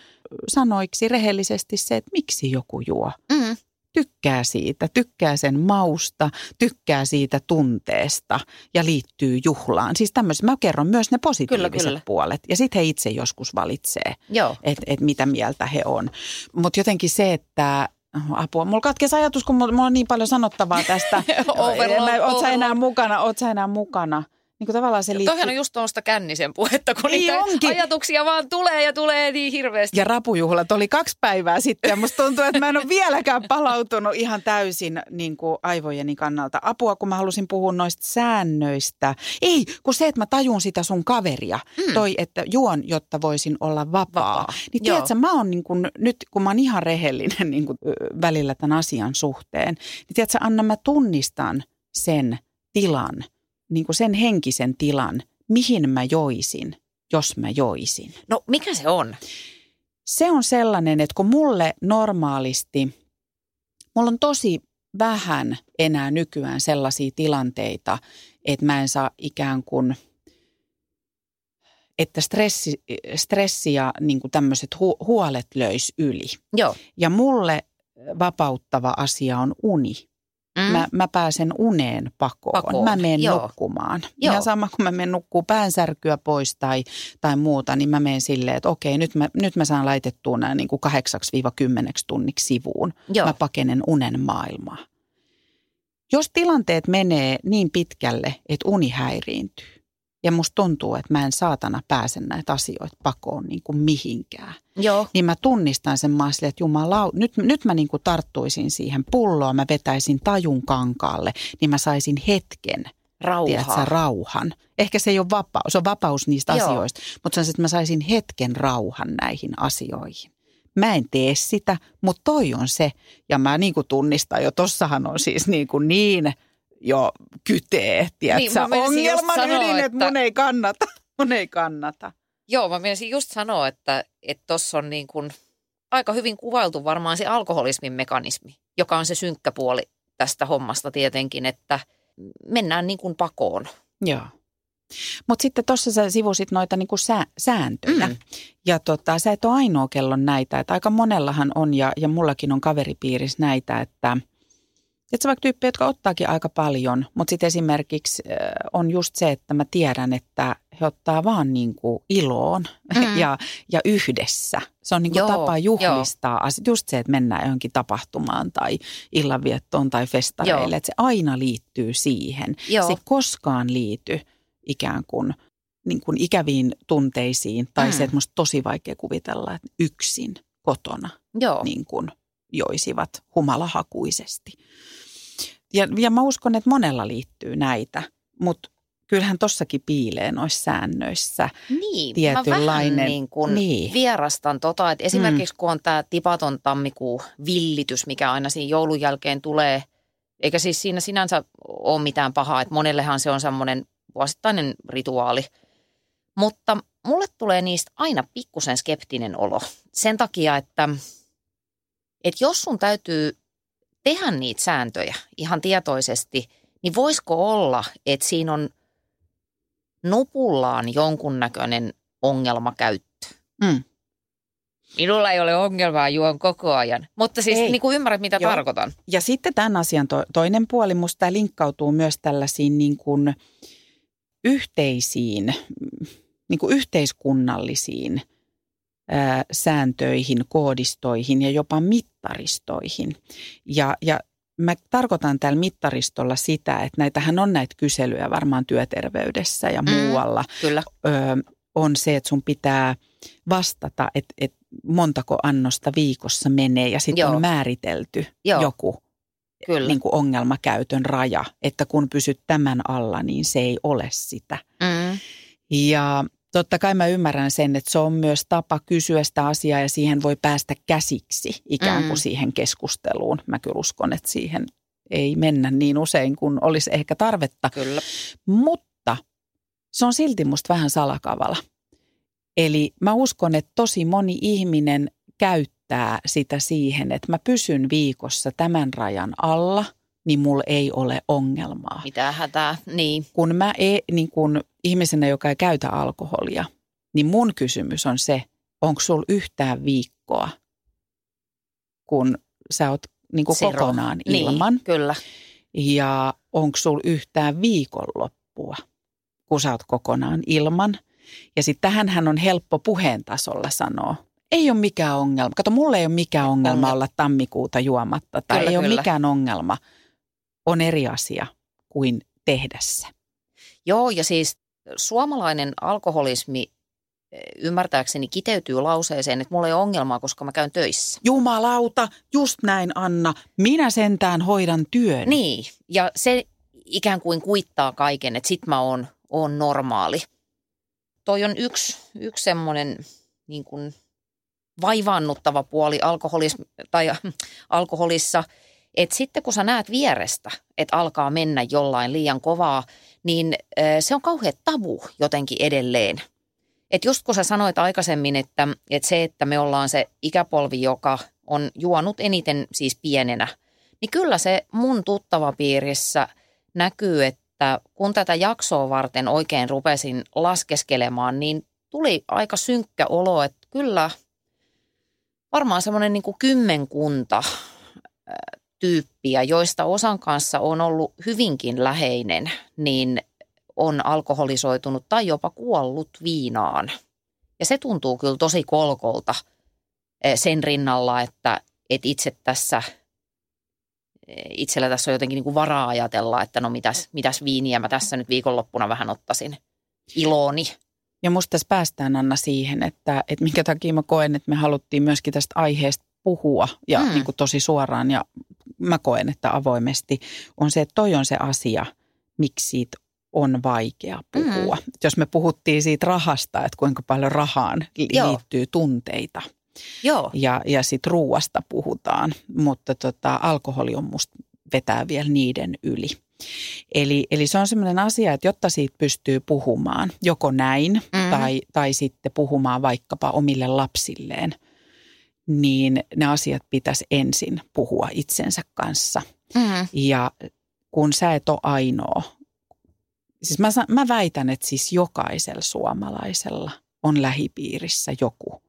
sanoiksi rehellisesti se, että miksi joku juo Mm. Tykkää siitä, tykkää sen mausta, tykkää siitä tunteesta ja liittyy juhlaan. Siis tämmöisen, mä kerron myös ne positiiviset Kyllä, kyllä. puolet ja sitten he itse joskus valitsee, että et mitä mieltä he on. Mutta jotenkin se, että apua, mulla katkesi ajatus, kun mulla, on niin paljon sanottavaa tästä. Overload, Mä- Oot sä enää mukana, oot sä enää mukana. Niin kuin tavallaan se liittyy. Toihan on just tuosta kännisen puhetta, kun Niin niitä onkin. ajatuksia vaan tulee ja tulee niin hirveästi. Ja rapujuhlat oli kaksi päivää sitten ja musta tuntuu, että mä en ole vieläkään palautunut ihan täysin niin kuin aivojeni kannalta. Apua, kun mä halusin puhua noista säännöistä. Ei, kun se, että mä tajun sitä sun kaveria, mm. toi, että juon, jotta voisin olla vapaa. Vapaa, Niin joo. tiedätkö, mä oon niin kuin, nyt, kun mä oon ihan rehellinen niin kuin, välillä tämän asian suhteen, niin tiedätkö, Anna, mä tunnistan sen tilan, niin kuin sen henkisen tilan, mihin mä joisin, jos mä joisin. No mikä se on? Se on sellainen, että kun mulle normaalisti, mulla on tosi vähän enää nykyään sellaisia tilanteita, että mä en saa ikään kuin, että stressi, stressi ja niin kuin tämmöiset hu, huolet löys yli. Joo. Ja mulle vapauttava asia on uni. Mm. Mä, mä pääsen uneen pakoon. Pakoon, Mä menen joo. nukkumaan. Joo. Ihan sama kuin mä menen nukkuu päänsärkyä pois tai, tai muuta, niin mä menen silleen, että okei, nyt mä, nyt mä saan laitettua nämä niin kuin 8-10 tunniksi sivuun. Joo. Mä pakenen unen maailmaa. Jos tilanteet menee niin pitkälle, että uni häiriintyy ja musta tuntuu, että mä en saatana pääse näitä asioita pakoon niin kuin mihinkään, Joo. niin mä tunnistan sen mä oon silleen, että jumala, nyt, nyt mä niin kuin tarttuisin siihen pulloon, mä vetäisin tajun kankaalle, niin mä saisin hetken, Rauhaa. tiedätkö, rauhan. Ehkä se ei ole vapaus, se on vapaus niistä Joo. asioista, mutta se se, että mä saisin hetken rauhan näihin asioihin. Mä en tee sitä, mutta toi on se. Ja mä niin kuin tunnistan jo, tossahan on siis niin, kuin niin jo kytee, tiedätkö, just ongelman sanoa, ydin, että että- mun ei kannata. Mun ei kannata. Joo, mä menisin just sanoa, että tuossa on niin kuin aika hyvin kuvailtu varmaan se alkoholismin mekanismi, joka on se synkkä puoli tästä hommasta tietenkin, että mennään niin kuin pakoon. Joo. Mutta sitten tuossa sä sivusit noita niinku sää, sääntöjä. Mm. Ja tota, sä et ole ainoa kellon näitä. Että aika monellahan on ja, ja mullakin on kaveripiirissä näitä, että se vaikka tyyppejä, jotka ottaakin aika paljon, mutta sitten esimerkiksi äh, on just se, että mä tiedän, että he ottaa vaan niinku iloon Mm. ja, ja yhdessä. Se on niinku Joo, tapa juhlistaa asiat. Just se, että mennään johonkin tapahtumaan tai illanviettoon tai festareille. Joo. Että se aina liittyy siihen. Joo. Se ei koskaan liity ikään kuin, niin kuin ikäviin tunteisiin tai mm. se, että musta tosi vaikea kuvitella, että yksin kotona Joo. niin kuin joisivat humalahakuisesti. Ja, ja mä uskon, että monella liittyy näitä, mutta kyllähän tossakin piilee noissa säännöissä. Niin, mä vähän tietynlainen- niin kuin niin. vierastan tota, että esimerkiksi kun on tämä tipaton tammikuu villitys, mikä aina siinä joulun jälkeen tulee, eikä siis siinä sinänsä ole mitään pahaa, että monellehan se on semmoinen vuosittainen rituaali, mutta mulle tulee niistä aina pikkusen skeptinen olo sen takia, että, että jos sun täytyy tehdä niitä sääntöjä ihan tietoisesti, niin voisiko olla, että siinä on nupullaan jonkunnäköinen ongelmakäyttö. Mm. Minulla ei ole ongelmaa, juon koko ajan. Mutta siis Ei. niin kuin ymmärrät, mitä Joo. tarkoitan. Ja sitten tämän asian to, toinen puoli, musta tämä linkkautuu myös tällaisiin niin kuin yhteisiin, niin kuin yhteiskunnallisiin sääntöihin, koodistoihin ja jopa mittaristoihin. Ja, ja mä tarkoitan tällä mittaristolla sitä, että näitähän on näitä kyselyjä varmaan työterveydessä ja Mm. muualla. Kyllä. Ö, on se, että sun pitää vastata, että, että montako annosta viikossa menee ja sitten on määritelty Joo. joku Kyllä. niin kuin ongelmakäytön raja, että kun pysyt tämän alla, niin se ei ole sitä. Mm. Ja totta kai mä ymmärrän sen, että se on myös tapa kysyä sitä asiaa ja siihen voi päästä käsiksi ikään kuin Mm. siihen keskusteluun. Mä kyllä uskon, että siihen ei mennä niin usein kuin olisi ehkä tarvetta. Kyllä. Mutta se on silti musta vähän salakavala. Eli mä uskon, että tosi moni ihminen käyttää sitä siihen, että mä pysyn viikossa tämän rajan alla, niin mulla ei ole ongelmaa. Mitä hätää. Niin. Kun mä e, niin kun ihmisenä, joka ei käytä alkoholia, niin mun kysymys on se, onko sul yhtään viikkoa, kun sä oot niin kuin Zero. kokonaan ilman. Niin, kyllä. Ja onko sul yhtään viikonloppua, kun sä oot kokonaan ilman. Ja sitten tähänhän on helppo puheen tasolla sanoa. Ei ole mikään ongelma. Kato, mulle ei ole mikään ongelma Onge- olla tammikuuta juomatta. Tai Kyllä, ei ole kyllä. mikään ongelma. On eri asia kuin tehdä se. Joo, ja siis suomalainen alkoholismi eh, ymmärtääkseni kiteytyy lauseeseen, että mulla ei ole ongelmaa, koska mä käyn töissä. Jumalauta, just näin Anna. Minä sentään hoidan työn. Niin, ja se ikään kuin kuittaa kaiken, että sit mä oon, oon normaali. Toi on yksi, yksi semmoinen niin kuin vaivaannuttava puoli alkoholis, tai alkoholissa, Et sitten kun sä näet vierestä, että alkaa mennä jollain liian kovaa, niin se on kauhean tabu jotenkin edelleen. Et just kun sä sanoit aikaisemmin, että, että se, että me ollaan se ikäpolvi, joka on juonut eniten siis pienenä, niin kyllä se mun tuttavapiirissä näkyy, että kun tätä jaksoa varten oikein rupesin laskeskelemaan, niin tuli aika synkkä olo, että kyllä varmaan semmoinen niin kuin kymmenkunta tyyppiä, joista osan kanssa on ollut hyvinkin läheinen, niin on alkoholisoitunut tai jopa kuollut viinaan. Ja se tuntuu kyllä tosi kolkolta sen rinnalla, että, että itse tässä, itsellä tässä on jotenkin niin kuin varaa ajatella, että no mitäs, mitäs viiniä mä tässä nyt viikonloppuna vähän ottaisin iloni. Ja musta tässä päästään Anna siihen, että, että minkä takia mä koen, että me haluttiin myöskin tästä aiheesta puhua ja mm. niin kuin tosi suoraan ja mä koen, että avoimesti on se, että toi on se asia, miksi siitä on vaikea puhua. Mm. Jos me puhuttiin siitä rahasta, että kuinka paljon rahaan Joo. liittyy tunteita. Joo. Ja, ja sitten ruuasta puhutaan, mutta tota, alkoholi on musta vetää vielä niiden yli. Eli, eli se on sellainen asia, että jotta siitä pystyy puhumaan, joko näin mm. tai, tai sitten puhumaan vaikkapa omille lapsilleen, niin ne asiat pitäisi ensin puhua itsensä kanssa. Mm. Ja kun sä et ole ainoa, siis mä, mä väitän, että siis jokaisella suomalaisella on lähipiirissä joku,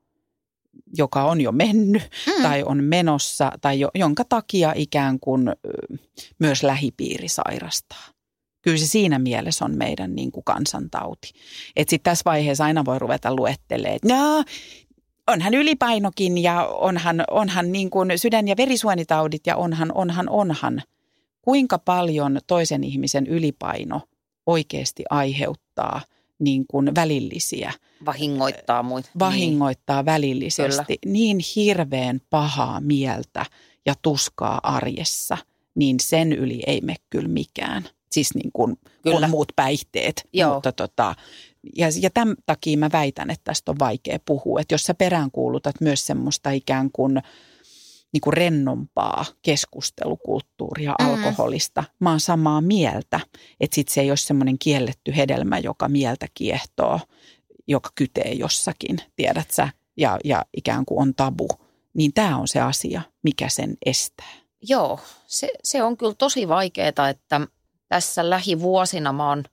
joka on jo mennyt mm. tai on menossa tai jo, jonka takia ikään kuin myös lähipiiri sairastaa. Kyllä se siinä mielessä on meidän niin kuin kansantauti. Että sitten tässä vaiheessa aina voi ruveta luettelemaan, että no, onhan ylipainokin ja onhan, onhan niin kuin sydän- ja verisuonitaudit ja onhan, onhan, onhan. Kuinka paljon toisen ihmisen ylipaino oikeasti aiheuttaa – niin kuin välillisiä. Vahingoittaa muita. Vahingoittaa niin. välillisesti. Kyllä. Niin hirveän pahaa mieltä ja tuskaa arjessa, niin sen yli ei me kyllä mikään. Siis niin kuin, kyllä. kun muut päihteet. Joo. Mutta tota, ja, ja tämän takia mä väitän, että tästä on vaikea puhua. Että jos sä peräänkuulutat myös semmoista ikään kuin – niin kuin rennompaa keskustelukulttuuria mm. alkoholista. Mä oon samaa mieltä, että sit se ei ole semmoinen kielletty hedelmä, joka mieltä kiehtoo, joka kytee jossakin, tiedät sä, ja, ja ikään kuin on tabu. Niin tämä on se asia, mikä sen estää. Joo, se, se on kyllä tosi vaikeaa, että tässä lähivuosina mä oon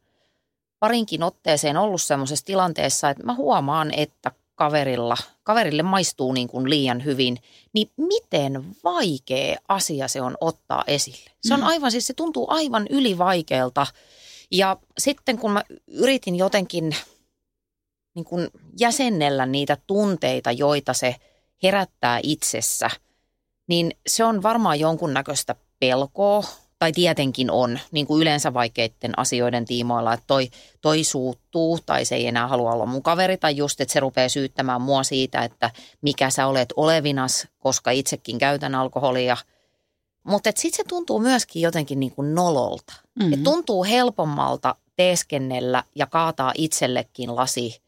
parinkin otteeseen ollut semmoisessa tilanteessa, että mä huomaan, että kaverilla, kaverille maistuu niin kuin liian hyvin, niin miten vaikea asia se on ottaa esille? Se on mm. aivan, siis se tuntuu aivan ylivaikealta. Ja sitten kun mä yritin jotenkin niin kuin jäsennellä niitä tunteita, joita se herättää itsessä, niin se on varmaan jonkunnäköistä pelkoa, tai tietenkin on, niin kuin yleensä vaikeiden asioiden tiimoilla, että toi, toi suuttuu tai se ei enää halua olla mun kaveri tai just, että se rupeaa syyttämään mua siitä, että mikä sä olet olevinas, koska itsekin käytän alkoholia. Mutta sitten se tuntuu myöskin jotenkin niin kuin nololta. Mm-hmm. Et tuntuu helpommalta teeskennellä ja kaataa itsellekin lasi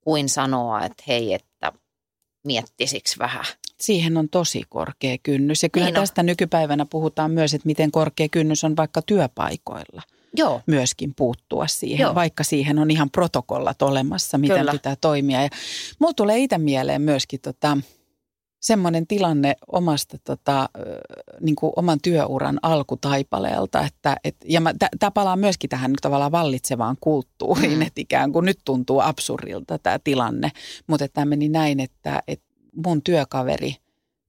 kuin sanoa, että hei, että miettisiksi vähän siihen on tosi korkea kynnys. Ja kyllä niin tästä on. nykypäivänä puhutaan myös, että miten korkea kynnys on vaikka työpaikoilla. Joo. myöskin puuttua siihen, Joo. vaikka siihen on ihan protokollat olemassa, miten Kyllä. pitää toimia. Ja mulla tulee itse mieleen myöskin tota, semmoinen tilanne omasta tota, niin kuin oman työuran alkutaipaleelta, että et, ja tämä palaa myöskin tähän tavallaan vallitsevaan kulttuuriin, mm. että ikään kuin nyt tuntuu absurdilta tämä tilanne, mutta tämä meni näin, että, että mun työkaveri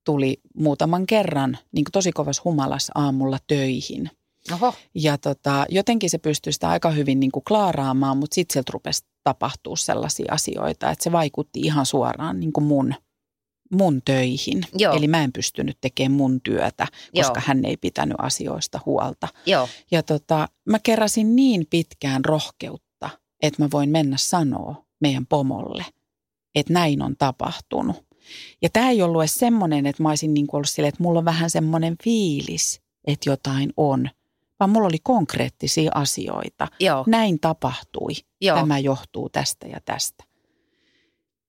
tuli muutaman kerran niin tosi kovas humalas aamulla töihin. Oho. Ja tota, jotenkin se pystyi sitä aika hyvin niin kuin klaaraamaan, mutta sitten sieltä rupesi tapahtuu sellaisia asioita, että se vaikutti ihan suoraan niin kuin mun, mun töihin. Joo. Eli mä en pystynyt tekemään mun työtä, koska Joo. hän ei pitänyt asioista huolta. Joo. Ja tota, mä keräsin niin pitkään rohkeutta, että mä voin mennä sanoa meidän pomolle, että näin on tapahtunut. Ja tämä ei ollut edes semmoinen, että mä olisin niin ollut silleen, että mulla on vähän semmoinen fiilis, että jotain on, vaan mulla oli konkreettisia asioita. Joo. Näin tapahtui. Joo. Tämä johtuu tästä ja tästä.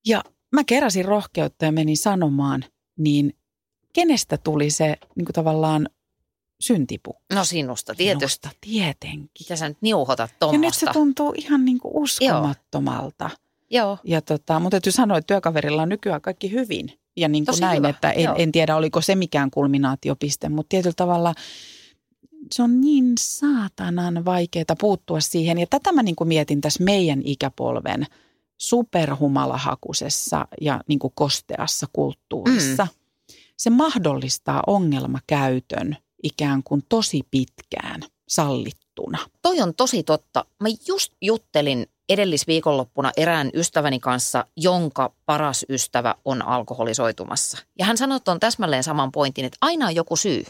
Ja mä keräsin rohkeutta ja menin sanomaan, niin kenestä tuli se niin kuin tavallaan syntipukki. No sinusta tietysti. Minusta tietenkin. Mitä sä nyt niuhotat Ja nyt tuommoista? se tuntuu ihan niin kuin uskomattomalta. Joo. Ja tota, mutta täytyy sanoa, että työkaverilla on nykyään kaikki hyvin. Ja niin kuin Tosi näin, hyvä, että en, joo. en tiedä oliko se mikään kulminaatiopiste, mutta tietyllä tavalla se on niin saatanan vaikeaa puuttua siihen. Ja tätä mä niin kuin mietin tässä meidän ikäpolven superhumalahakusessa ja niin kuin kosteassa kulttuurissa. Mm. Se mahdollistaa ongelmakäytön ikään kuin tosi pitkään sallittuna. Toi on tosi totta. Mä just juttelin edellisviikonloppuna erään ystäväni kanssa, jonka paras ystävä on alkoholisoitumassa. Ja hän sanoi on täsmälleen saman pointin, että aina on joku syy.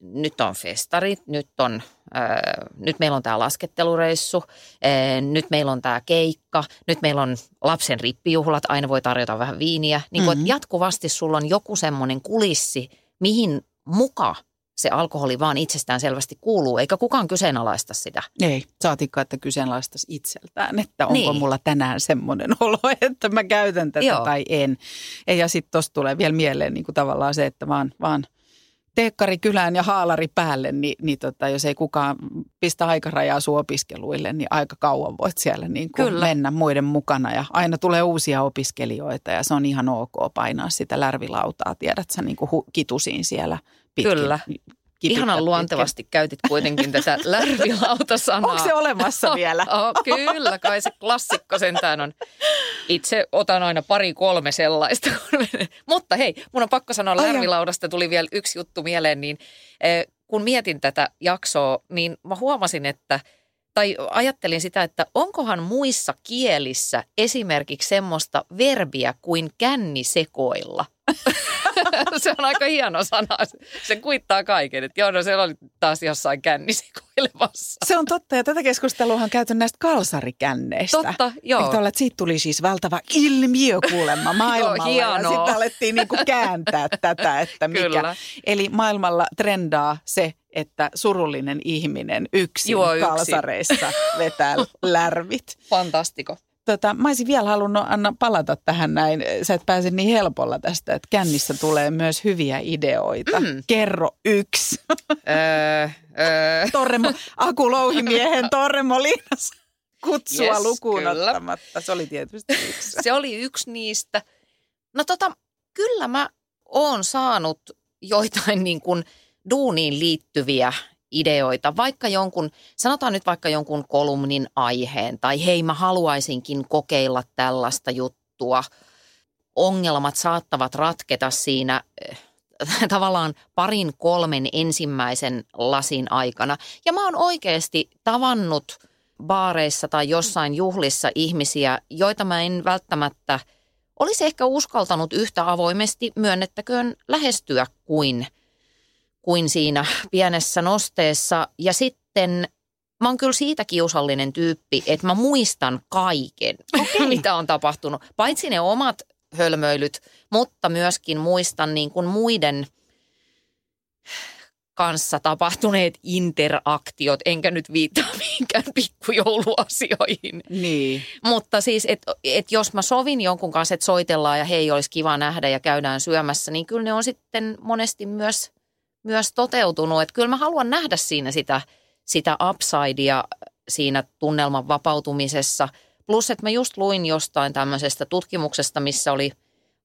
Nyt on festarit, nyt, on, äh, nyt meillä on tämä laskettelureissu, äh, nyt meillä on tämä keikka, nyt meillä on lapsen rippijuhlat, aina voi tarjota vähän viiniä. Niin kuin, Mhm. mm-hmm. jatkuvasti sulla on joku semmoinen kulissi, mihin muka se alkoholi vaan itsestään selvästi kuuluu, eikä kukaan kyseenalaista sitä. Ei, saatikka, että kyseenalaistaisi itseltään, että onko Niin. mulla tänään semmoinen olo, että mä käytän tätä Joo. tai en. Ja sitten tuossa tulee vielä mieleen niin kuin tavallaan se, että vaan, vaan teekkari kylään ja haalari päälle, niin, niin tota, jos ei kukaan pistä aikarajaa sun opiskeluille, niin aika kauan voit siellä niin kuin Kyllä. mennä muiden mukana. Ja aina tulee uusia opiskelijoita ja se on ihan ok painaa sitä lärvilautaa, tiedät sä niin kuin kitusiin siellä pitkin. Kyllä. kipität Ihanan pitkin. luontevasti käytit kuitenkin tätä lärvilauta-sanaa. Onko se olemassa vielä? Oh, kyllä, kai se klassikko sentään on. Itse otan aina pari kolme sellaista. Mutta hei, mun on pakko sanoa Ai lärvilaudasta tuli vielä yksi juttu mieleen, niin eh, kun mietin tätä jaksoa, niin mä huomasin, että tai ajattelin sitä, että onkohan muissa kielissä esimerkiksi semmoista verbiä kuin kännisekoilla. se on aika hieno sana. Se kuittaa kaiken. Että joo, no se oli taas jossain kännisekoilemassa. Se on totta, ja tätä keskustelua on käyty näistä kalsarikänneistä. Totta, joo. Että siitä tuli siis valtava ilmiö kuulemma maailmalla. ja hienoa. sitten alettiin niinku kääntää tätä, että mikä. Kyllä. Eli maailmalla trendaa se, että surullinen ihminen yksin Juo yksin. kalsareissa vetää lärvit. Fantastiko. Tota, mä olisin vielä halunnut Anna palata tähän näin. Sä et pääse niin helpolla tästä, että kännissä tulee myös hyviä ideoita. Mm. Kerro yksi. öö, öö. Torremo, Aku Louhimiehen kutsua Yes, lukuun kyllä. ottamatta. Se oli tietysti yksi. Se oli yksi niistä. No tota, kyllä mä oon saanut joitain niin kuin duuniin liittyviä ideoita, vaikka jonkun, sanotaan nyt vaikka jonkun kolumnin aiheen, tai hei mä haluaisinkin kokeilla tällaista juttua. Ongelmat saattavat ratketa siinä eh, tavallaan parin kolmen ensimmäisen lasin aikana. Ja mä oon oikeasti tavannut baareissa tai jossain juhlissa ihmisiä, joita mä en välttämättä olisi ehkä uskaltanut yhtä avoimesti myönnettäköön lähestyä kuin, kuin siinä pienessä nosteessa. Ja sitten mä oon kyllä siitä kiusallinen tyyppi, että mä muistan kaiken, okay. mitä on tapahtunut. Paitsi ne omat hölmöilyt, mutta myöskin muistan niin kuin muiden kanssa tapahtuneet interaktiot, enkä nyt viittaa mihinkään pikkujouluasioihin. Niin. Mutta siis, että et jos mä sovin jonkun kanssa, että soitellaan ja hei, olisi kiva nähdä ja käydään syömässä, niin kyllä ne on sitten monesti myös, myös toteutunut. Että kyllä mä haluan nähdä siinä sitä, sitä upsidea siinä tunnelman vapautumisessa. Plus, että mä just luin jostain tämmöisestä tutkimuksesta, missä oli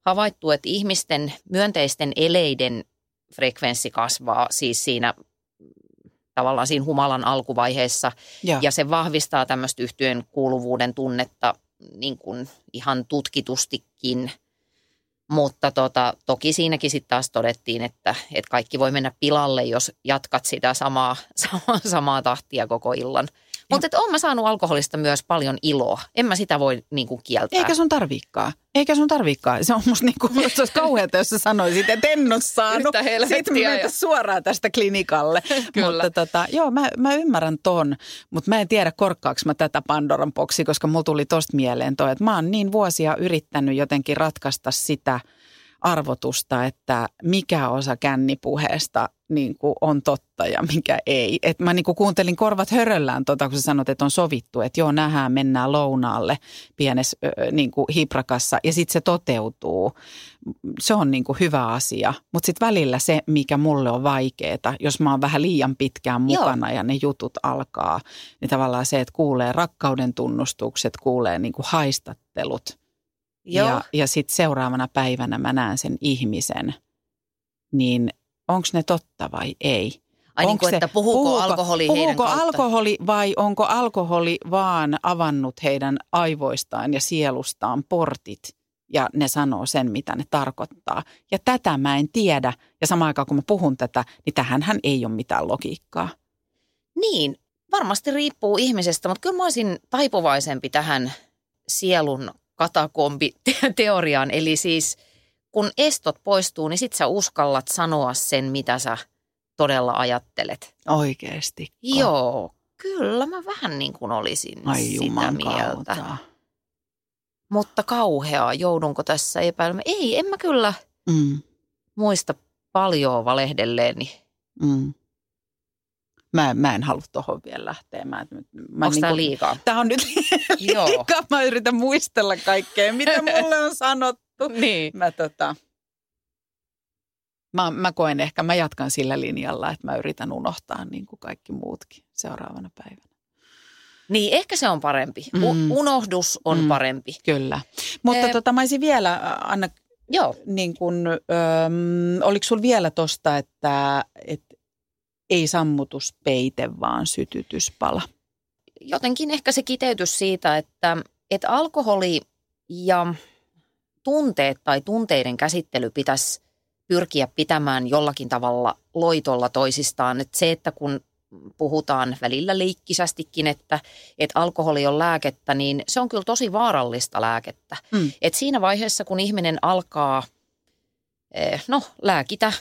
havaittu, että ihmisten myönteisten eleiden frekvenssi kasvaa siis siinä tavallaan siinä humalan alkuvaiheessa Joo. ja se vahvistaa tämmöistä yhtyön kuuluvuuden tunnetta niin kuin ihan tutkitustikin. Mutta tota, toki siinäkin sitten taas todettiin, että, että kaikki voi mennä pilalle, jos jatkat sitä samaa, samaa, samaa tahtia koko illan. Mutta oon mä saanut alkoholista myös paljon iloa. En mä sitä voi niin kuin kieltää. Eikä sun tarviikaan. Eikä sun tarvikaan. Se on musta niinku, se olisi kauheata, jos sä sanoisit, että en ole saanut. Sitten me suoraan tästä klinikalle. Kyllä. Mutta tota, joo, mä, mä ymmärrän ton, mutta mä en tiedä korkkaaks mä tätä Pandoran boksi, koska mulla tuli tosta mieleen toi, että mä oon niin vuosia yrittänyt jotenkin ratkaista sitä arvotusta, että mikä osa kännipuheesta niin kuin on totta ja mikä ei. Et mä niin kuin kuuntelin korvat höröllään, tota, kun sä sanot, että on sovittu, että joo, nähdään, mennään lounaalle pienessä niin kuin hiprakassa ja sitten se toteutuu. Se on niin kuin hyvä asia, mutta sitten välillä se, mikä mulle on vaikeaa, jos mä oon vähän liian pitkään mukana joo. ja ne jutut alkaa, niin tavallaan se, että kuulee rakkauden tunnustukset, kuulee niin kuin haistattelut. Joo. Ja, ja sitten seuraavana päivänä mä näen sen ihmisen, niin onko ne totta vai ei. Ai niin kuin, että puhuuko, puhuuko alkoholi puhuuko heidän kautta? alkoholi vai onko alkoholi vaan avannut heidän aivoistaan ja sielustaan portit ja ne sanoo sen, mitä ne tarkoittaa. Ja tätä mä en tiedä. Ja samaan aikaan, kun mä puhun tätä, niin tähänhän ei ole mitään logiikkaa. Niin, varmasti riippuu ihmisestä, mutta kyllä mä olisin taipuvaisempi tähän sielun katakombi-teoriaan. Eli siis kun estot poistuu, niin sit sä uskallat sanoa sen, mitä sä todella ajattelet. Oikeesti. Joo, kyllä mä vähän niin kuin olisin Ai sitä mieltä. kautta. Mutta kauheaa, joudunko tässä epäilemään? Ei, en mä kyllä Mm, muista paljon valehdelleeni. mm. Mä, mä en halua tuohon vielä lähteä. Mä, mä Onko tää liikaa? Tää on nyt Joo. liikaa. Mä yritän muistella kaikkea, mitä mulle on sanottu. Niin. Mä, tota, mä, mä koen ehkä, mä jatkan sillä linjalla, että mä yritän unohtaa niin kuin kaikki muutkin seuraavana päivänä. Niin, ehkä se on parempi. U- Mm. unohdus on Mm. parempi. Kyllä. Mutta Eh. tota, mä olisin vielä, Anna, Joo. niin kun, öm, oliko sulla vielä tosta, että et, ei sammutuspeite, vaan sytytyspala? jotenkin ehkä se kiteytys siitä, että, että alkoholi ja tunteet tai tunteiden käsittely pitäisi pyrkiä pitämään jollakin tavalla loitolla toisistaan. Että se, että kun puhutaan välillä leikkisästikin, että, että alkoholi on lääkettä, niin se on kyllä tosi vaarallista lääkettä. Mm. Et siinä vaiheessa, kun ihminen alkaa eh, no, lääkitä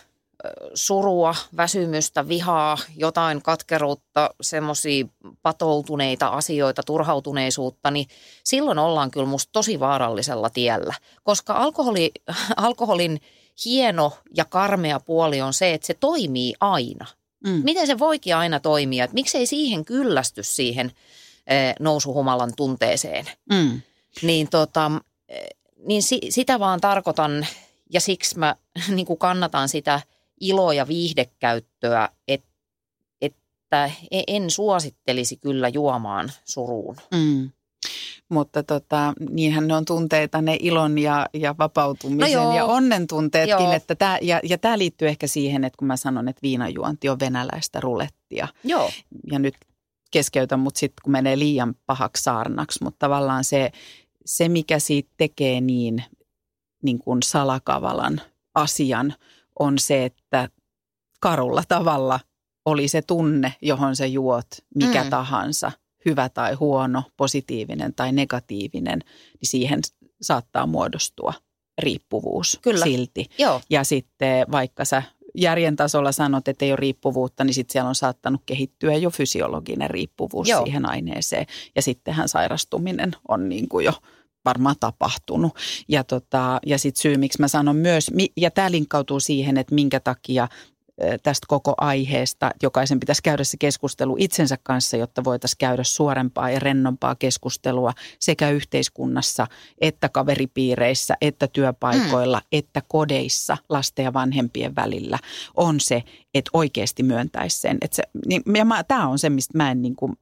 surua, väsymystä, vihaa, jotain katkeruutta, semmoisia patoutuneita asioita, turhautuneisuutta, niin silloin ollaan kyllä musta tosi vaarallisella tiellä. Koska alkoholi, alkoholin hieno ja karmea puoli on se, että se toimii aina. Mm. Miten se voikin aina toimia? Että miksei siihen kyllästy siihen eh, nousuhumalan tunteeseen? Mm. Niin, tota, niin si, sitä vaan tarkoitan ja siksi mä niin kannatan sitä ilo- ja viihdekäyttöä, et, että e- en suosittelisi kyllä juomaan suruun. Mm. Mutta tota, niinhän ne on tunteita, ne ilon ja, ja vapautumisen No joo. ja onnen tunteetkin. Joo. Että tää, ja ja tämä liittyy ehkä siihen, että kun mä sanon, että viinajuonti on venäläistä rulettia. Joo. Ja nyt keskeytän mut sitten, kun menee liian pahaksi saarnaksi. Mutta tavallaan se, se, mikä siitä tekee niin, niin kuin salakavalan asian, on se, että karulla tavalla oli se tunne, johon sä juot, mikä Mm. tahansa, hyvä tai huono, positiivinen tai negatiivinen, niin siihen saattaa muodostua riippuvuus Kyllä. silti. Joo. Ja sitten vaikka sä järjen tasolla sanot, että ei ole riippuvuutta, niin sitten siellä on saattanut kehittyä jo fysiologinen riippuvuus Joo. siihen aineeseen. Ja sittenhän sairastuminen on niin kuin jo varmaan tapahtunut. Ja, tota, ja sitten syy, miksi mä sanon myös, ja tämä linkkautuu siihen, että minkä takia tästä koko aiheesta jokaisen pitäisi käydä se keskustelu itsensä kanssa, jotta voitaisiin käydä suorempaa ja rennompaa keskustelua sekä yhteiskunnassa, että kaveripiireissä, että työpaikoilla, mm. että kodeissa lasten ja vanhempien välillä on se, että oikeasti myöntäisi sen. Että se, niin, ja mä, tämä on se, mistä mä en niin kuin,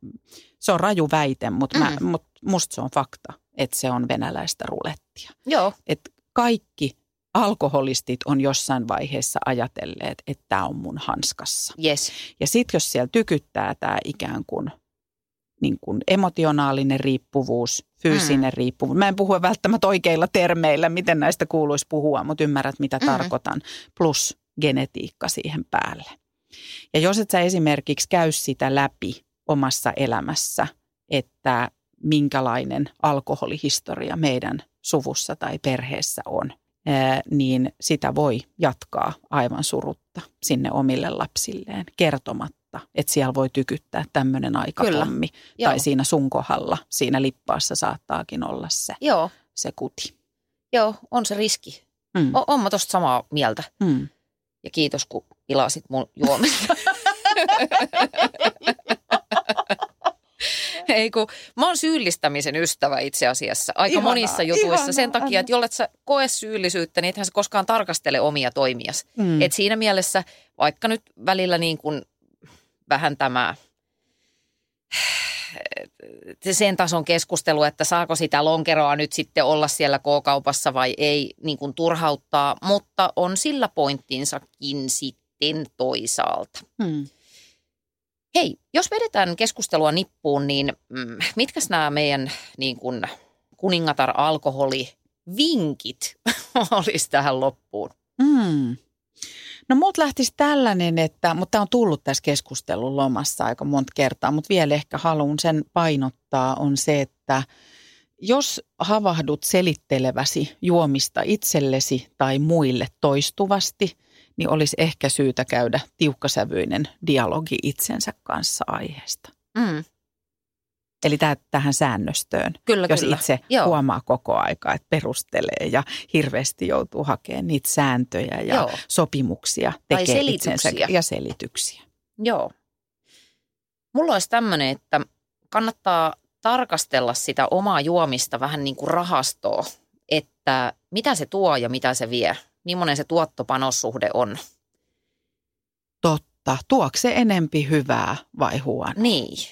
se on raju väite, mutta mä, Mm. mut musta se on fakta, että se on venäläistä rulettia. Joo. Että kaikki alkoholistit on jossain vaiheessa ajatelleet, että tämä on mun hanskassa. Yes. Ja sitten jos siellä tykyttää tämä ikään kuin, niin kuin emotionaalinen riippuvuus, fyysinen mm. riippuvuus. Mä en puhu välttämättä oikeilla termeillä, miten näistä kuuluisi puhua, mutta ymmärrät mitä mm. tarkoitan. Plus genetiikka siihen päälle. Ja jos et sä esimerkiksi käy sitä läpi omassa elämässä, että minkälainen alkoholihistoria meidän suvussa tai perheessä on, niin sitä voi jatkaa aivan surutta sinne omille lapsilleen kertomatta, että siellä voi tykyttää tämmöinen aikapommi. Joo. Tai siinä sun kohdalla, siinä lippaassa saattaakin olla se, Joo. se kuti. Joo, on se riski. Mm. O- on mä tosta samaa mieltä. Mm. Ja kiitos, kun ilasit mun juomista. Ei kun, mä oon syyllistämisen ystävä itse asiassa aika Ihanaa, monissa jutuissa ihanaa, sen takia, että jollet sä koe syyllisyyttä, niin ethän sä koskaan tarkastele omia toimias. Mm. Et siinä mielessä, vaikka nyt välillä niin kuin vähän tämä sen tason keskustelu, että saako sitä lonkeroa nyt sitten olla siellä K-kaupassa vai ei, niin kuin turhauttaa, mutta on sillä pointtinsakin sitten toisaalta. Mm. Hei, jos vedetään keskustelua nippuun, niin mm, mitkäs nämä meidän niin kuin kuningatar alkoholi vinkit olisi tähän loppuun? Mm. No mut lähtisi tällainen, että, mutta tämä on tullut tässä keskustelun lomassa aika monta kertaa, mutta vielä ehkä haluan sen painottaa on se, että jos havahdut selitteleväsi juomista itsellesi tai muille toistuvasti, niin olisi ehkä syytä käydä tiukkasävyinen dialogi itsensä kanssa aiheesta. Mm, Eli täh- tähän säännöstöön, kyllä, jos kyllä. itse Joo. huomaa koko aika, että perustelee ja hirveästi joutuu hakemaan niitä sääntöjä ja Joo. sopimuksia Tai tekee selityksiä. itsensä ja selityksiä. Joo. Mulla olisi tämmöinen, että kannattaa tarkastella sitä omaa juomista vähän niin kuin rahastoa, että mitä se tuo ja mitä se vie. Millainen se tuottopanossuhde on. Totta. Tuoko se enempi hyvää vai huonoa? Niin.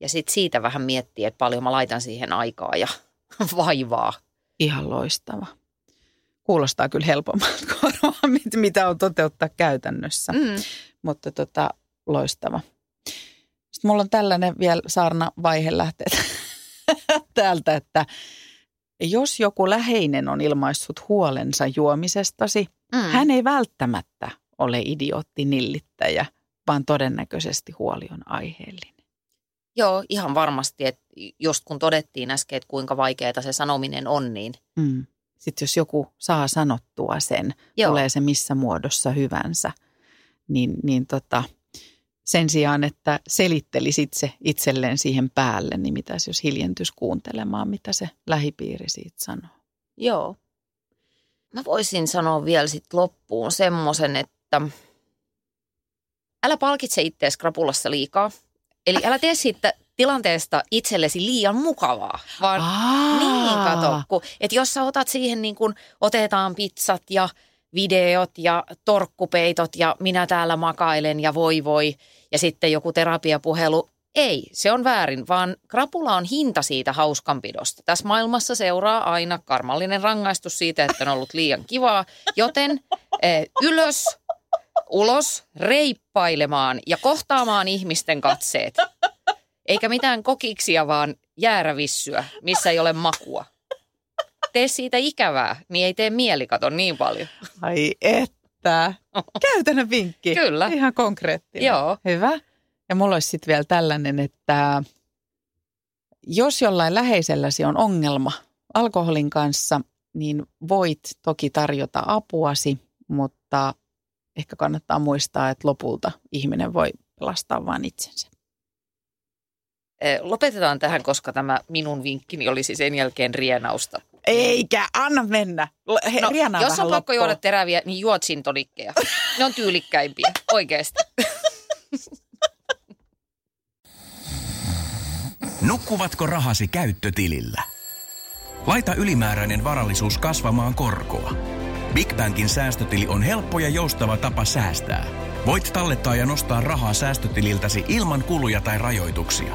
Ja sitten siitä vähän miettiä, että paljon mä laitan siihen aikaa ja vaivaa. Ihan loistava. Kuulostaa kyllä helpommalta kuin mitä on toteuttaa käytännössä, mm. Mm. mutta tota, loistava. Sitten mulla on tällainen vielä saarna vaihe lähteä täältä, että jos joku läheinen on ilmaissut huolensa juomisestasi, Mm. hän ei välttämättä ole idiootti nillittäjä, vaan todennäköisesti huoli on aiheellinen. Joo, ihan varmasti, että just kun todettiin äsken, että kuinka vaikeaa se sanominen on, niin Mm. Sitten jos joku saa sanottua sen, Joo. tulee se missä muodossa hyvänsä, niin, niin tota, sen sijaan, että selittelisit se itselleen siihen päälle, niin mitäs jos hiljentyisi kuuntelemaan, mitä se lähipiiri siitä sanoo. Joo. Mä voisin sanoa vielä sit loppuun semmoisen, että älä palkitse itseäsi krapulassa liikaa. Eli älä tee siitä tilanteesta itsellesi liian mukavaa, vaan Aa, niin kato. Kun, että jos sä otat siihen niin kuin otetaan pizzat ja videot ja torkkupeitot ja minä täällä makailen ja voi voi ja sitten joku terapiapuhelu. Ei, se on väärin, vaan krapula on hinta siitä hauskanpidosta. Tässä maailmassa seuraa aina karmallinen rangaistus siitä, että on ollut liian kivaa, joten eh, ylös, ulos, reippailemaan ja kohtaamaan ihmisten katseet. Eikä mitään kokiksia, vaan jäärävissyä, missä ei ole makua. Tee siitä ikävää, niin ei tee mieli kato niin paljon. Ai että. Käytännön vinkki. Kyllä. Ihan konkreettinen. Joo. Hyvä. Ja mulla olisi sitten vielä tällainen, että jos jollain läheiselläsi on ongelma alkoholin kanssa, niin voit toki tarjota apuasi, mutta ehkä kannattaa muistaa, että lopulta ihminen voi pelastaa vain itsensä. Eh, Lopetetaan tähän, koska tämä minun vinkkini olisi sen jälkeen rienausta. Eikä, anna mennä. He, No, jos on pakko loppuun. juoda teräviä, niin juot gin tonikkeja. Ne on tyylikkäimpiä, oikeasti. Nukkuvatko rahasi käyttötilillä? Laita ylimääräinen varallisuus kasvamaan korkoa. Big Bankin säästötili on helppo ja joustava tapa säästää. Voit tallettaa ja nostaa rahaa säästötililtäsi ilman kuluja tai rajoituksia.